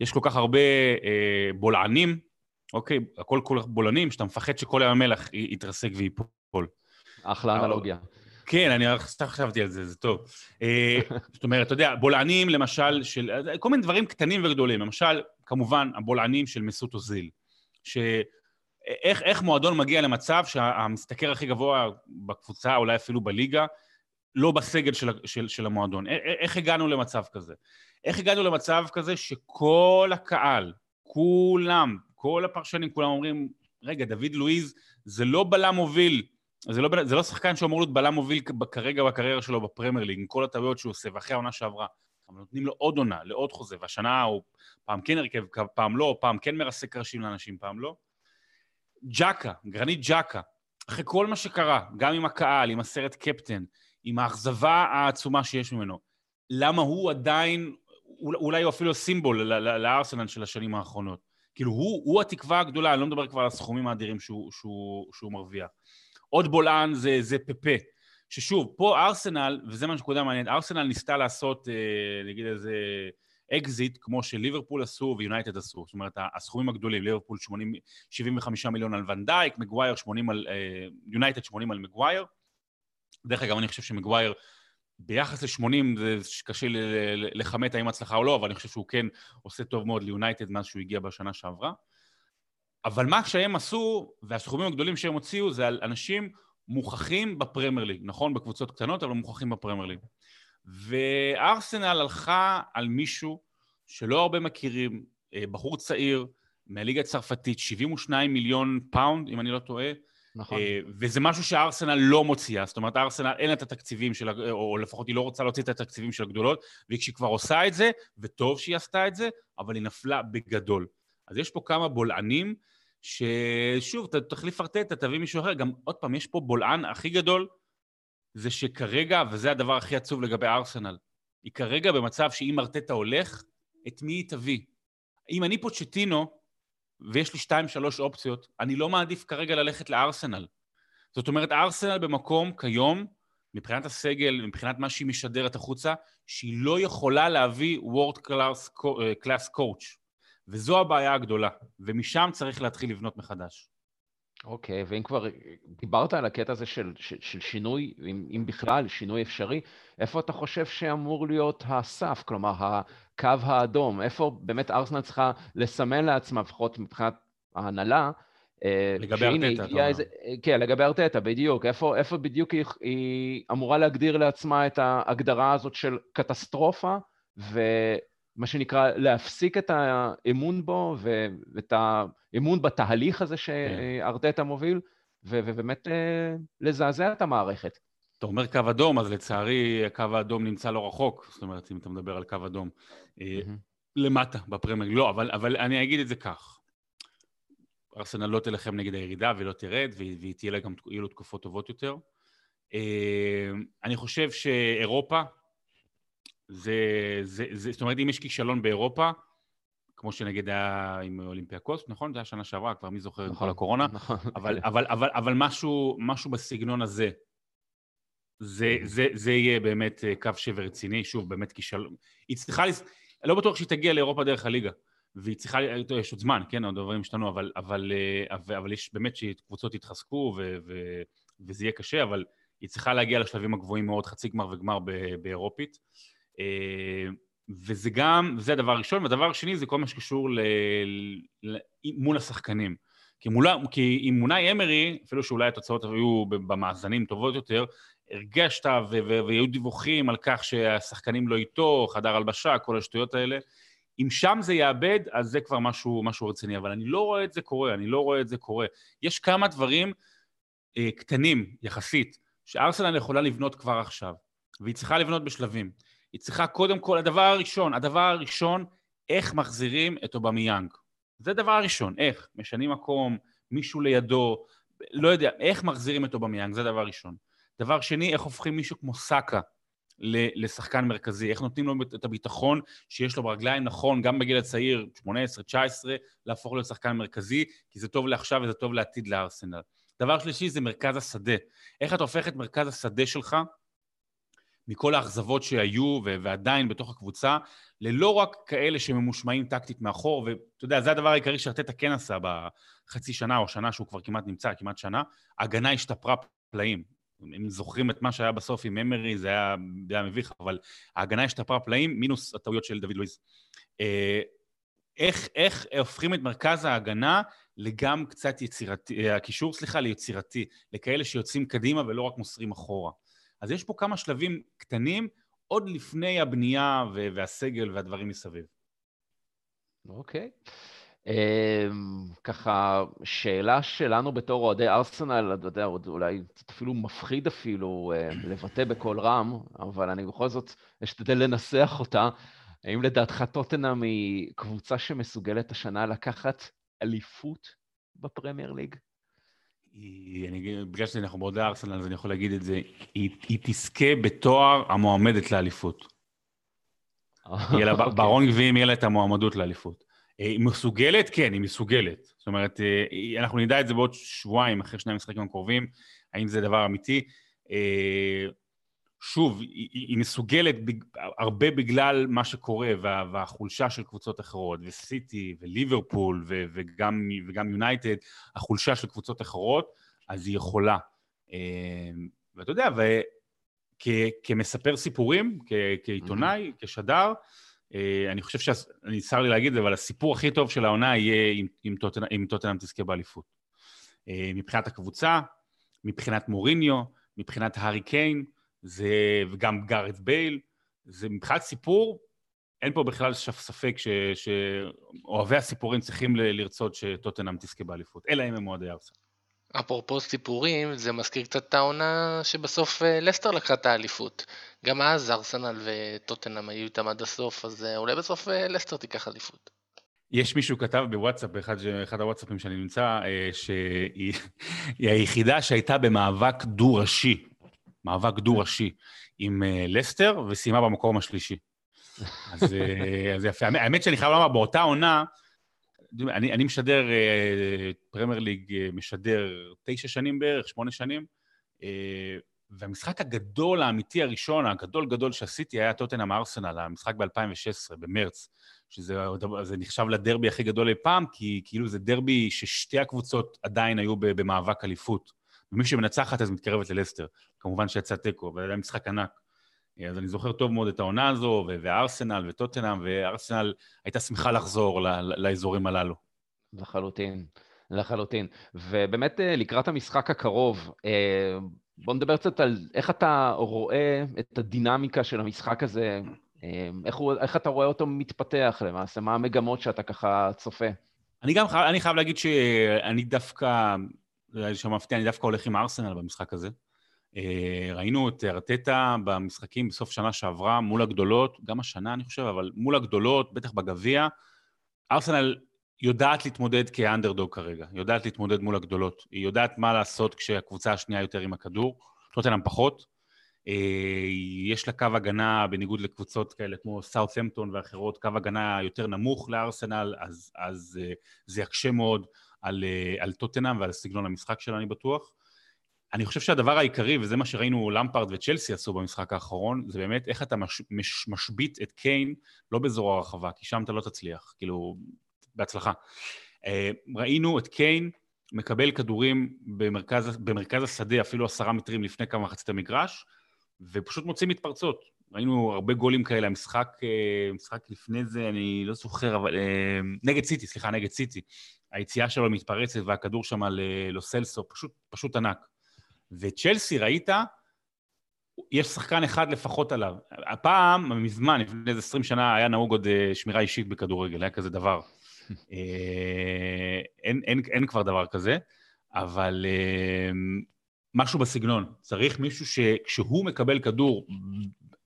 יש כל כך הרבה אה, בולענים, אוקיי, הכל כל כך בולענים, שאתה מפחד שכל ים המלח יתרסק וייפול. אחלה אנלוגיה. כן, אני רק חשבתי על זה, זה טוב. אה, זאת אומרת, אתה יודע, בולענים למשל של... כל מיני דברים קטנים וגדולים. למשל, כמובן, הבולענים של מסות אוזיל. שאיך איך מועדון מגיע למצב שהמשתכר הכי גבוה בקבוצה, אולי אפילו בליגה, לא בסגל של, של, של המועדון. איך הגענו למצב כזה? איך הגענו למצב כזה שכל הקהל, כולם, כל הפרשנים, כולם אומרים, רגע, דוד לואיז זה לא בלם מוביל זה לא, זה לא שחקן שאמור להיות בלם מוביל כרגע בקריירה שלו בפרמייר ליג, עם כל הטעויות שהוא עושה, ואחרי העונה שעברה. אבל נותנים לו עוד עונה, לעוד חוזה, והשנה הוא פעם כן הרכב, פעם לא, פעם כן מרסק קרשים לאנשים, פעם לא. ג'קה, גרנית ג'קה, אחרי כל מה שקרה, גם עם הקהל, עם הסרט קפטן, עם האכזבה העצומה שיש ממנו, למה הוא עדיין, אולי הוא אפילו סימבול לארסנל של השנים האחרונות. כאילו, הוא, הוא התקווה הגדולה, אני לא מדבר כבר על הסכומים האדירים שהוא, שהוא, שהוא מרוויח. עוד בולען זה, זה פפה. ששוב, פה ארסנל, וזה מה שנקודה מעניינת, ארסנל ניסתה לעשות, אה, נגיד איזה אקזיט, כמו שליברפול עשו ויונייטד עשו. זאת אומרת, הסכומים הגדולים, ליברפול 80, 75 מיליון על ונדייק, מגווייר 80 על, אה, יונייטד 80 על מגווייר. דרך אגב, אני חושב שמגווייר ביחס ל-80 זה קשה לכמת האם הצלחה או לא, אבל אני חושב שהוא כן עושה טוב מאוד ליונייטד מאז שהוא הגיע בשנה שעברה. אבל מה שהם עשו, והסכומים הגדולים שהם הוציאו, זה על אנשים מוכחים בפרמייר ליג, נכון? בקבוצות קטנות, אבל מוכחים בפרמייר ליג. וארסנל הלכה על מישהו שלא הרבה מכירים, אה, בחור צעיר, מהליגה הצרפתית, 72 מיליון פאונד, אם אני לא טועה. נכון. אה, וזה משהו שארסנל לא מוציאה, זאת אומרת, ארסנל אין לה את התקציבים של, או לפחות היא לא רוצה להוציא את התקציבים של הגדולות, וכשהיא כבר עושה את זה, וטוב שהיא עשתה את זה, אבל היא נפלה בגדול. אז יש פה כמה בולענים, ששוב, תחליף ארטטה, תביא מישהו אחר, גם עוד פעם, יש פה בולען הכי גדול, זה שכרגע, וזה הדבר הכי עצוב לגבי ארסנל, היא כרגע במצב שאם ארטטה הולך, את מי היא תביא? אם אני פוצ'טינו, ויש לי שתיים, שלוש אופציות, אני לא מעדיף כרגע ללכת לארסנל. זאת אומרת, ארסנל במקום כיום, מבחינת הסגל, מבחינת מה שהיא משדרת החוצה, שהיא לא יכולה להביא world class coach. וזו הבעיה הגדולה, ומשם צריך להתחיל לבנות מחדש. אוקיי, okay, ואם כבר דיברת על הקטע הזה של, של, של שינוי, אם, אם בכלל שינוי אפשרי, איפה אתה חושב שאמור להיות הסף, כלומר הקו האדום? איפה באמת ארסנל צריכה לסמן לעצמה, לפחות מבחינת ההנהלה, אה, לגבי ארטטה, אתה אומר. איזה, כן, לגבי ארטטה, בדיוק. איפה, איפה בדיוק היא, היא אמורה להגדיר לעצמה את ההגדרה הזאת של קטסטרופה, ו... מה שנקרא, להפסיק את האמון בו ואת האמון בתהליך הזה שארטטה מוביל, ובאמת אה, לזעזע את המערכת. אתה אומר קו אדום, אז לצערי הקו האדום נמצא לא רחוק, זאת אומרת, אם אתה מדבר על קו אדום. Mm-hmm. למטה, בפרמייר, לא, אבל, אבל אני אגיד את זה כך. ארסנל לא תלחם נגד הירידה ולא תרד, והיא תהיה לה גם, יהיו לו תקופות טובות יותר. אה, אני חושב שאירופה, זה, זה, זה, זאת אומרת, אם יש כישלון באירופה, כמו שנגיד היה עם אולימפיאקוס, נכון? זה היה שנה שעברה, כבר מי זוכר נכון, עם כל הקורונה, נכון, אבל. אבל, אבל, אבל משהו, משהו בסגנון הזה, זה, זה, זה יהיה באמת אה, קו שבר רציני, שוב, באמת כישלון. היא צריכה, לס... לא בטוח שהיא תגיע לאירופה דרך הליגה, והיא צריכה, יש עוד זמן, כן, הדברים השתנו, אבל, אבל, אה, אבל, אבל יש באמת שקבוצות יתחזקו ו, ו, וזה יהיה קשה, אבל היא צריכה להגיע לשלבים הגבוהים מאוד, חצי גמר וגמר באירופית. אה, וזה גם, זה הדבר הראשון, והדבר השני זה כל מה שקשור מול השחקנים. כי, מולה, כי עם מונאי אמרי, אפילו שאולי התוצאות היו במאזנים טובות יותר, הרגשת והיו דיווחים על כך שהשחקנים לא איתו, חדר הלבשה, כל השטויות האלה. אם שם זה יאבד, אז זה כבר משהו, משהו רציני. אבל אני לא רואה את זה קורה, אני לא רואה את זה קורה. יש כמה דברים אה, קטנים יחסית, שארסנל יכולה לבנות כבר עכשיו, והיא צריכה לבנות בשלבים. היא צריכה קודם כל, הדבר הראשון, הדבר הראשון, איך מחזירים את אובמיאנג. זה הדבר הראשון, איך? משנים מקום, מישהו לידו, לא יודע, איך מחזירים את אובמיאנג, זה הדבר ראשון. דבר שני, איך הופכים מישהו כמו סאקה לשחקן מרכזי, איך נותנים לו את הביטחון שיש לו ברגליים נכון, גם בגיל הצעיר, 18-19, להפוך להיות שחקן מרכזי, כי זה טוב לעכשיו וזה טוב לעתיד לארסנל. דבר שלישי זה מרכז השדה. איך אתה הופך את מרכז השדה שלך מכל האכזבות שהיו ועדיין בתוך הקבוצה, ללא רק כאלה שממושמעים טקטית מאחור, ואתה יודע, זה הדבר העיקרי שארטטה כן עשה בחצי שנה או שנה שהוא כבר כמעט נמצא, כמעט שנה, ההגנה השתפרה פלאים. אם זוכרים את מה שהיה בסוף עם אמרי, זה היה, זה היה מביך, אבל ההגנה השתפרה פלאים, מינוס הטעויות של דוד לואיז. אה, איך, איך הופכים את מרכז ההגנה לגם קצת יצירתי, הקישור, סליחה, ליצירתי, לכאלה שיוצאים קדימה ולא רק מוסרים אחורה. אז יש פה כמה שלבים קטנים עוד לפני הבנייה והסגל והדברים מסביב. אוקיי. Okay. אמ, um, ככה, שאלה שלנו בתור אוהדי ארסנל, אתה יודע, אולי קצת אפילו מפחיד אפילו uh, לבטא בקול רם, אבל אני בכל זאת אשתדל לנסח אותה. האם לדעתך טוטנאם היא קבוצה שמסוגלת השנה לקחת אליפות בפרמייר ליג? היא, אני, בגלל שאנחנו באוהדי ארסנל, אז אני יכול להגיד את זה, היא, היא תזכה בתואר המועמדת לאליפות. יהיה לה, אוקיי. ברון גביעים יהיה לה את המועמדות לאליפות. אה, היא מסוגלת? כן, היא מסוגלת. זאת אומרת, אה, אנחנו נדע את זה בעוד שבועיים, אחרי שני המשחקים הקרובים, האם זה דבר אמיתי. שוב, היא, היא מסוגלת הרבה בגלל מה שקורה וה, והחולשה של קבוצות אחרות, וסיטי וליברפול ו, וגם, וגם יונייטד, החולשה של קבוצות אחרות, אז היא יכולה. אה, ואתה יודע, כמספר סיפורים, כעיתונאי, mm-hmm. כשדר, אה, אני חושב שאני צר לי להגיד את זה, אבל הסיפור הכי טוב של העונה יהיה אם טוטנאם תזכה באליפות. אה, מבחינת הקבוצה, מבחינת מוריניו, מבחינת הארי קיין, זה, וגם גארד בייל, זה מבחינת סיפור, אין פה בכלל ספק ש, שאוהבי הסיפורים צריכים לרצות שטוטנאם תזכה באליפות, אלא אם הם אוהדי ארסנל. אפרופו סיפורים, זה מזכיר קצת את העונה שבסוף אה, לסטר לקחה את האליפות. גם אז ארסנל וטוטנאם היו איתם עד הסוף, אז אה, אולי בסוף אה, לסטר תיקח אליפות. יש מישהו כתב בוואטסאפ, באחד הוואטסאפים שאני נמצא, שהיא היחידה שהייתה במאבק דו-ראשי, מאבק דו-ראשי עם לסטר, וסיימה במקום השלישי. אז, אז יפה. האמת שאני חייב לומר, באותה עונה, אני, אני משדר, פרמייר uh, ליג משדר תשע שנים בערך, שמונה שנים, והמשחק הגדול האמיתי הראשון, הגדול גדול שעשיתי, היה טוטנאם ארסנל, המשחק ב-2016, במרץ, שזה נחשב לדרבי הכי גדול אי פעם, כי כאילו זה דרבי ששתי הקבוצות עדיין היו במאבק אליפות. ומי שמנצחת אז מתקרבת ללסטר. כמובן שיצא תיקו, אבל היה משחק ענק. אז אני זוכר טוב מאוד את העונה הזו, וארסנל וטוטנאם, וארסנל הייתה שמחה לחזור לאזורים הללו. לחלוטין, לחלוטין. ובאמת אה, לקראת המשחק הקרוב, אה, בוא נדבר קצת על איך אתה רואה את הדינמיקה של המשחק הזה, אה, איך, הוא, איך אתה רואה אותו מתפתח למעשה, מה המגמות שאתה ככה צופה. אני גם חייב, אני חייב להגיד שאני דווקא, זה היה מפתיע, אני דווקא הולך עם ארסנל במשחק הזה. אה, ראינו את ארטטה במשחקים בסוף שנה שעברה מול הגדולות, גם השנה אני חושב, אבל מול הגדולות, בטח בגביע. ארסנל יודעת להתמודד כאנדרדוג כרגע, יודעת להתמודד מול הגדולות. היא יודעת מה לעשות כשהקבוצה השנייה יותר עם הכדור, טוטנאם פחות. אה, יש לה קו הגנה, בניגוד לקבוצות כאלה כמו סאות'המפטון ואחרות, קו הגנה יותר נמוך לארסנל, אז, אז אה, זה יקשה מאוד על, על טוטנאם ועל סגנון המשחק שלה, אני בטוח. אני חושב שהדבר העיקרי, וזה מה שראינו למפארד וצ'לסי עשו במשחק האחרון, זה באמת איך אתה מש, מש, משבית את קיין לא באזור הרחבה, כי שם אתה לא תצליח, כאילו, בהצלחה. אה, ראינו את קיין מקבל כדורים במרכז, במרכז השדה, אפילו עשרה מטרים לפני כמה מחצית המגרש, ופשוט מוצאים מתפרצות. ראינו הרבה גולים כאלה, המשחק, אה, משחק לפני זה, אני לא זוכר, אבל... אה, נגד סיטי, סליחה, נגד סיטי. היציאה שלו מתפרצת והכדור שם ללוסלסו, פשוט, פשוט ענק. וצ'לסי, ראית, יש שחקן אחד לפחות עליו. הפעם, מזמן, לפני איזה 20 שנה, היה נהוג עוד אה, שמירה אישית בכדורגל, היה כזה דבר. אה, אין, אין, אין כבר דבר כזה, אבל אה, משהו בסגנון. צריך מישהו שכשהוא מקבל כדור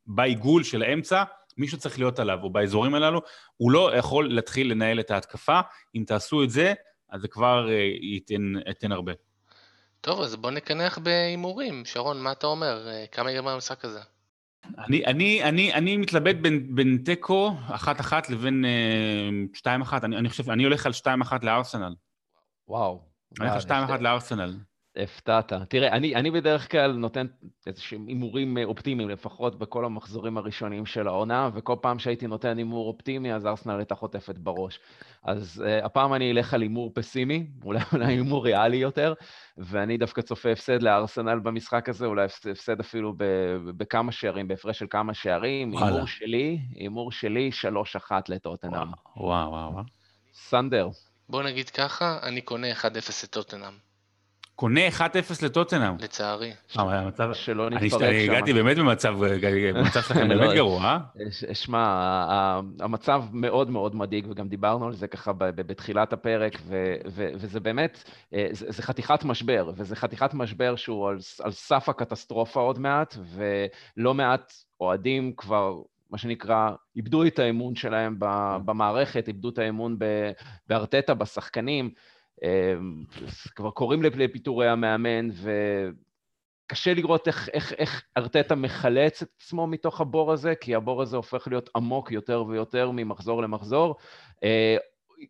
בעיגול של האמצע, מישהו צריך להיות עליו, או באזורים הללו, הוא לא יכול להתחיל לנהל את ההתקפה. אם תעשו את זה, אז זה כבר ייתן, ייתן הרבה. טוב, אז בוא נקנח בהימורים. שרון, מה אתה אומר? אה, כמה ייגמר המשחק הזה? אני, אני, אני, אני מתלבט בין, בין תיקו, אחת-אחת, לבין אה, שתיים-אחת. אני, אני חושב, אני הולך על שתיים-אחת לארסנל. וואו. אני הולך על שתיים-אחת לארסנל. הפתעת. תראה, אני, אני בדרך כלל נותן איזשהם הימורים אה, אופטימיים, לפחות בכל המחזורים הראשונים של העונה, וכל פעם שהייתי נותן הימור אופטימי, אז ארסנל הייתה חוטפת בראש. אז uh, הפעם אני אלך על הימור פסימי, אולי אולי הימור ריאלי יותר, ואני דווקא צופה הפסד לארסנל במשחק הזה, אולי הפסד אפילו בכמה שערים, בהפרש של כמה שערים. הימור שלי, הימור שלי, 3-1 לטוטנאם. וואו, וואו, וואו. סנדר. בוא נגיד ככה, אני קונה 1-0 לטוטנאם. קונה 1-0 לטוטנאם. לצערי. אה, המצב שלא נתפרק שם. אני הגעתי באמת במצב, המצב שלכם באמת לא, גרוע, אה? שמע, המצב מאוד מאוד מדאיג, וגם דיברנו על זה ככה בתחילת הפרק, וזה באמת, אה, זה חתיכת משבר, וזה חתיכת משבר שהוא על סף הקטסטרופה עוד מעט, ולא מעט אוהדים כבר מה שנקרא, איבדו את האמון שלהם במערכת, איבדו את האמון בארטטה, בשחקנים. אמ, כבר קוראים לפיטורי המאמן, וקשה לראות איך, איך, איך ארטטה מחלץ את עצמו מתוך הבור הזה, כי הבור הזה הופך להיות עמוק יותר ויותר ממחזור למחזור. אה,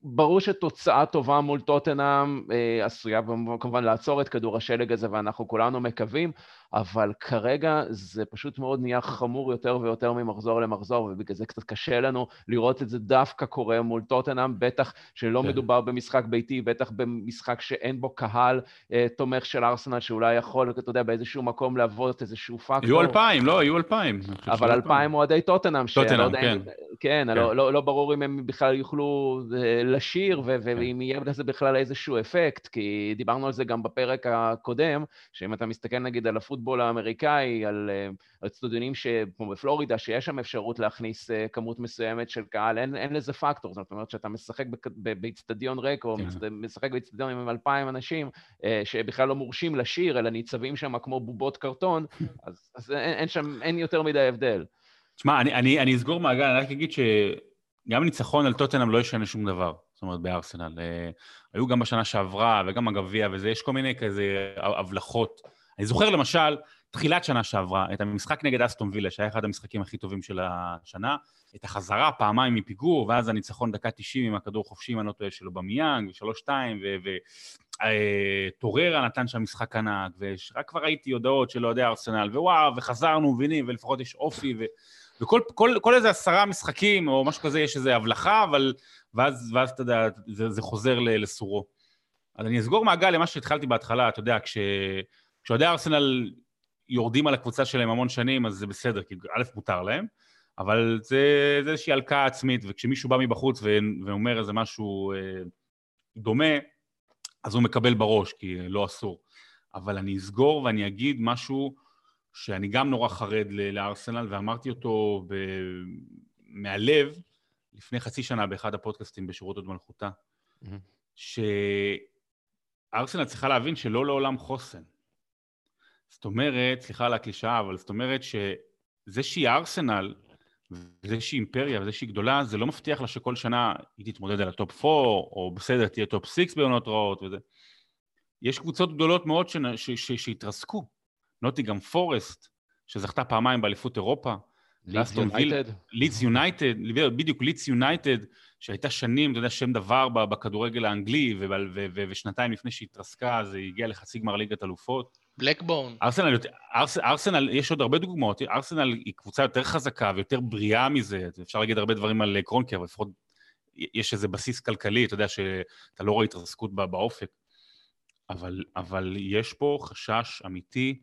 ברור שתוצאה טובה מול טוטנאם אה, עשויה כמובן לעצור את כדור השלג הזה, ואנחנו כולנו מקווים, אבל כרגע זה פשוט מאוד נהיה חמור יותר ויותר ממחזור למחזור, ובגלל זה קצת קשה לנו לראות את זה דווקא קורה מול טוטנאם, בטח שלא כן. מדובר במשחק ביתי, בטח במשחק שאין בו קהל אה, תומך של ארסנל, שאולי יכול, אתה יודע, באיזשהו מקום להוות איזשהו פקטור. יהיו אלפיים, לא, יהיו אלפיים. אבל אלפיים אוהדי טוטנאם, טוטנאם, כן. כן, כן. לא, לא, לא ברור אם הם בכלל יוכלו אה, לשיר, ו- כן. ואם יהיה לזה בכלל איזשהו אפקט, כי דיברנו על זה גם בפרק הקודם, שאם אתה מסתכל נגיד על הפוטבול האמריקאי, על, אה, על צטודיונים כמו בפלורידה, שיש שם אפשרות להכניס אה, כמות מסוימת של קהל, אין, אין לזה פקטור, זאת אומרת שאתה משחק באיצטדיון ריק, או כן. משחק באיצטדיון עם אלפיים אנשים, שבכלל לא מורשים לשיר, אלא ניצבים שם כמו בובות קרטון, אז, אז אין, אין שם, אין יותר מדי הבדל. תשמע, אני, אני, אני אסגור מעגל, אני רק אגיד שגם ניצחון על טוטנאם לא ישנה שום דבר, זאת אומרת, בארסנל. אה, היו גם בשנה שעברה וגם הגביע וזה, יש כל מיני כזה הבלחות. אני זוכר למשל, תחילת שנה שעברה, את המשחק נגד אסטון וילה, שהיה אחד המשחקים הכי טובים של השנה, את החזרה פעמיים מפיגור, ואז הניצחון דקה 90 עם הכדור חופשי, אם אני לא טועה, שלו במיאנג, ו-3-2, וטוררה אה, נתן שם משחק ענק, ורק כבר ראיתי הודעות של אוהדי ארסנל, ווואו, וחזרנו, מבינים, ולפחות יש אופי, ו... וכל כל, כל איזה עשרה משחקים או משהו כזה יש איזה הבלחה, אבל... ואז, ואז אתה יודע, זה, זה חוזר לסורו. אז אני אסגור מעגל למה שהתחלתי בהתחלה, אתה יודע, כש... כשאוהדי ארסנל יורדים על הקבוצה שלהם המון שנים, אז זה בסדר, כי א', מותר להם, אבל זה, זה איזושהי הלקאה עצמית, וכשמישהו בא מבחוץ ו... ואומר איזה משהו אה, דומה, אז הוא מקבל בראש, כי לא אסור. אבל אני אסגור ואני אגיד משהו שאני גם נורא חרד לארסנל, ואמרתי אותו ב... מהלב לפני חצי שנה באחד הפודקאסטים בשירות הוד מלכותה, mm-hmm. שארסנל צריכה להבין שלא לעולם חוסן. זאת אומרת, סליחה על הקלישאה, אבל זאת אומרת שזה שהיא ארסנל, וזה שהיא אימפריה וזה שהיא גדולה, זה לא מבטיח לה שכל שנה היא תתמודד על ה top 4, או בסדר, תהיה top 6 בעונות רעות וזה. יש קבוצות גדולות מאוד שהתרסקו. נוטיגם פורסט, שזכתה פעמיים באליפות אירופה. לידס יונייטד. לידס יונייטד, בדיוק לידס יונייטד, שהייתה שנים, אתה יודע, שם דבר בכדורגל האנגלי, ושנתיים לפני שהתרסקה, אז היא הגיעה לחצי גמר ליגת אלופות. בלקבורן. ארסנל, ארס, ארסנל, יש עוד הרבה דוגמאות, ארסנל היא קבוצה יותר חזקה ויותר בריאה מזה, אפשר להגיד הרבה דברים על קרונקי, אבל לפחות יש איזה בסיס כלכלי, אתה יודע שאתה לא רואה התרסקות באופק. אבל, אבל יש פה חשש אמיתי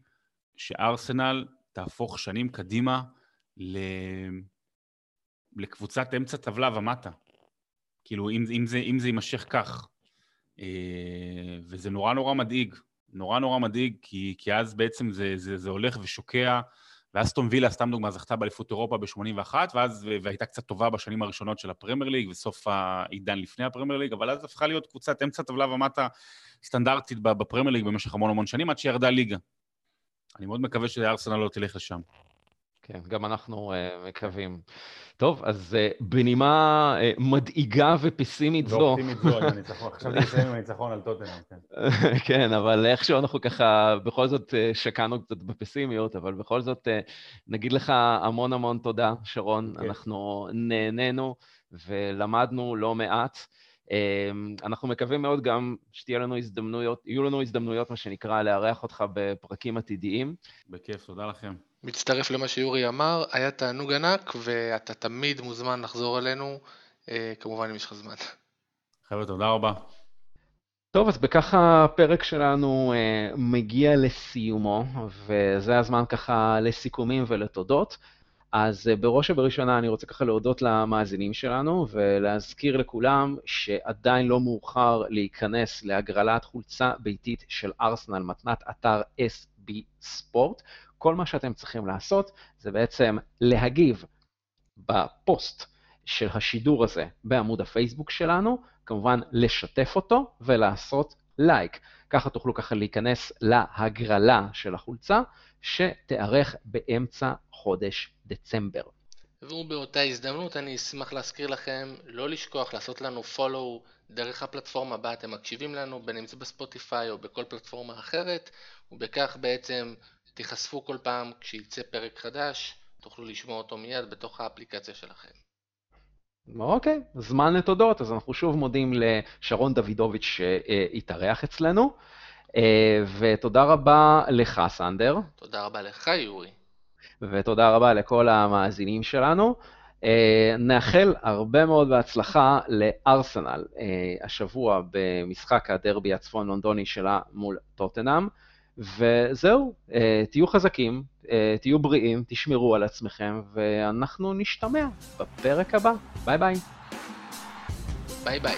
שארסנל תהפוך שנים קדימה ל... לקבוצת אמצע טבלה ומטה. כאילו, אם, אם, זה, אם זה יימשך כך. אה, וזה נורא נורא מדאיג. נורא נורא מדאיג, כי, כי אז בעצם זה, זה, זה הולך ושוקע, ואסטון וילה, סתם דוגמה, זכתה באליפות אירופה ב-81, ואז, והייתה קצת טובה בשנים הראשונות של הפרמייר ליג, וסוף העידן לפני הפרמייר ליג, אבל אז הפכה להיות קבוצת אמצע טבלה ומטה סטנדרטית בפרמייר ליג במשך המון המון שנים, עד שירדה ליגה. אני מאוד מקווה שארסנל לא תלך לשם. כן, גם אנחנו uh, מקווים. טוב, אז uh, בנימה uh, מדאיגה ופסימית זו... ואופטימית זו, עם הניצחון. חשבתי לסיים עם הניצחון על טוטנאם, כן. כן, אבל איכשהו אנחנו ככה, בכל זאת שקענו קצת בפסימיות, אבל בכל זאת uh, נגיד לך המון המון תודה, שרון. כן. אנחנו נהנינו ולמדנו לא מעט. אנחנו מקווים מאוד גם שתהיה לנו הזדמנויות, יהיו לנו הזדמנויות, מה שנקרא, לארח אותך בפרקים עתידיים. בכיף, תודה לכם. מצטרף למה שיורי אמר, היה תענוג ענק, ואתה תמיד מוזמן לחזור אלינו, אה, כמובן אם יש לך זמן. חבר'ה, תודה רבה. טוב, אז בכך הפרק שלנו אה, מגיע לסיומו, וזה הזמן ככה לסיכומים ולתודות. אז אה, בראש ובראשונה אני רוצה ככה להודות למאזינים שלנו ולהזכיר לכולם שעדיין לא מאוחר להיכנס להגרלת חולצה ביתית של ארסנל, מתנת אתר SB ספורט. כל מה שאתם צריכים לעשות זה בעצם להגיב בפוסט של השידור הזה בעמוד הפייסבוק שלנו, כמובן לשתף אותו ולעשות לייק. ככה תוכלו ככה להיכנס להגרלה של החולצה, שתיארך באמצע חודש דצמבר. ובאותה הזדמנות אני אשמח להזכיר לכם לא לשכוח לעשות לנו follow דרך הפלטפורמה בה אתם מקשיבים לנו, בין אם זה בספוטיפיי או בכל פלטפורמה אחרת, ובכך בעצם תיחשפו כל פעם כשיצא פרק חדש, תוכלו לשמוע אותו מיד בתוך האפליקציה שלכם. אוקיי, זמן לתודות, אז אנחנו שוב מודים לשרון דוידוביץ' שהתארח אצלנו. ותודה רבה לך, סנדר. תודה רבה לך, יורי. ותודה רבה לכל המאזינים שלנו. נאחל הרבה מאוד בהצלחה לארסנל השבוע במשחק הדרבי הצפון לונדוני שלה מול טוטנאם. וזהו, תהיו חזקים, תהיו בריאים, תשמרו על עצמכם, ואנחנו נשתמע בפרק הבא. ביי ביי. ביי ביי.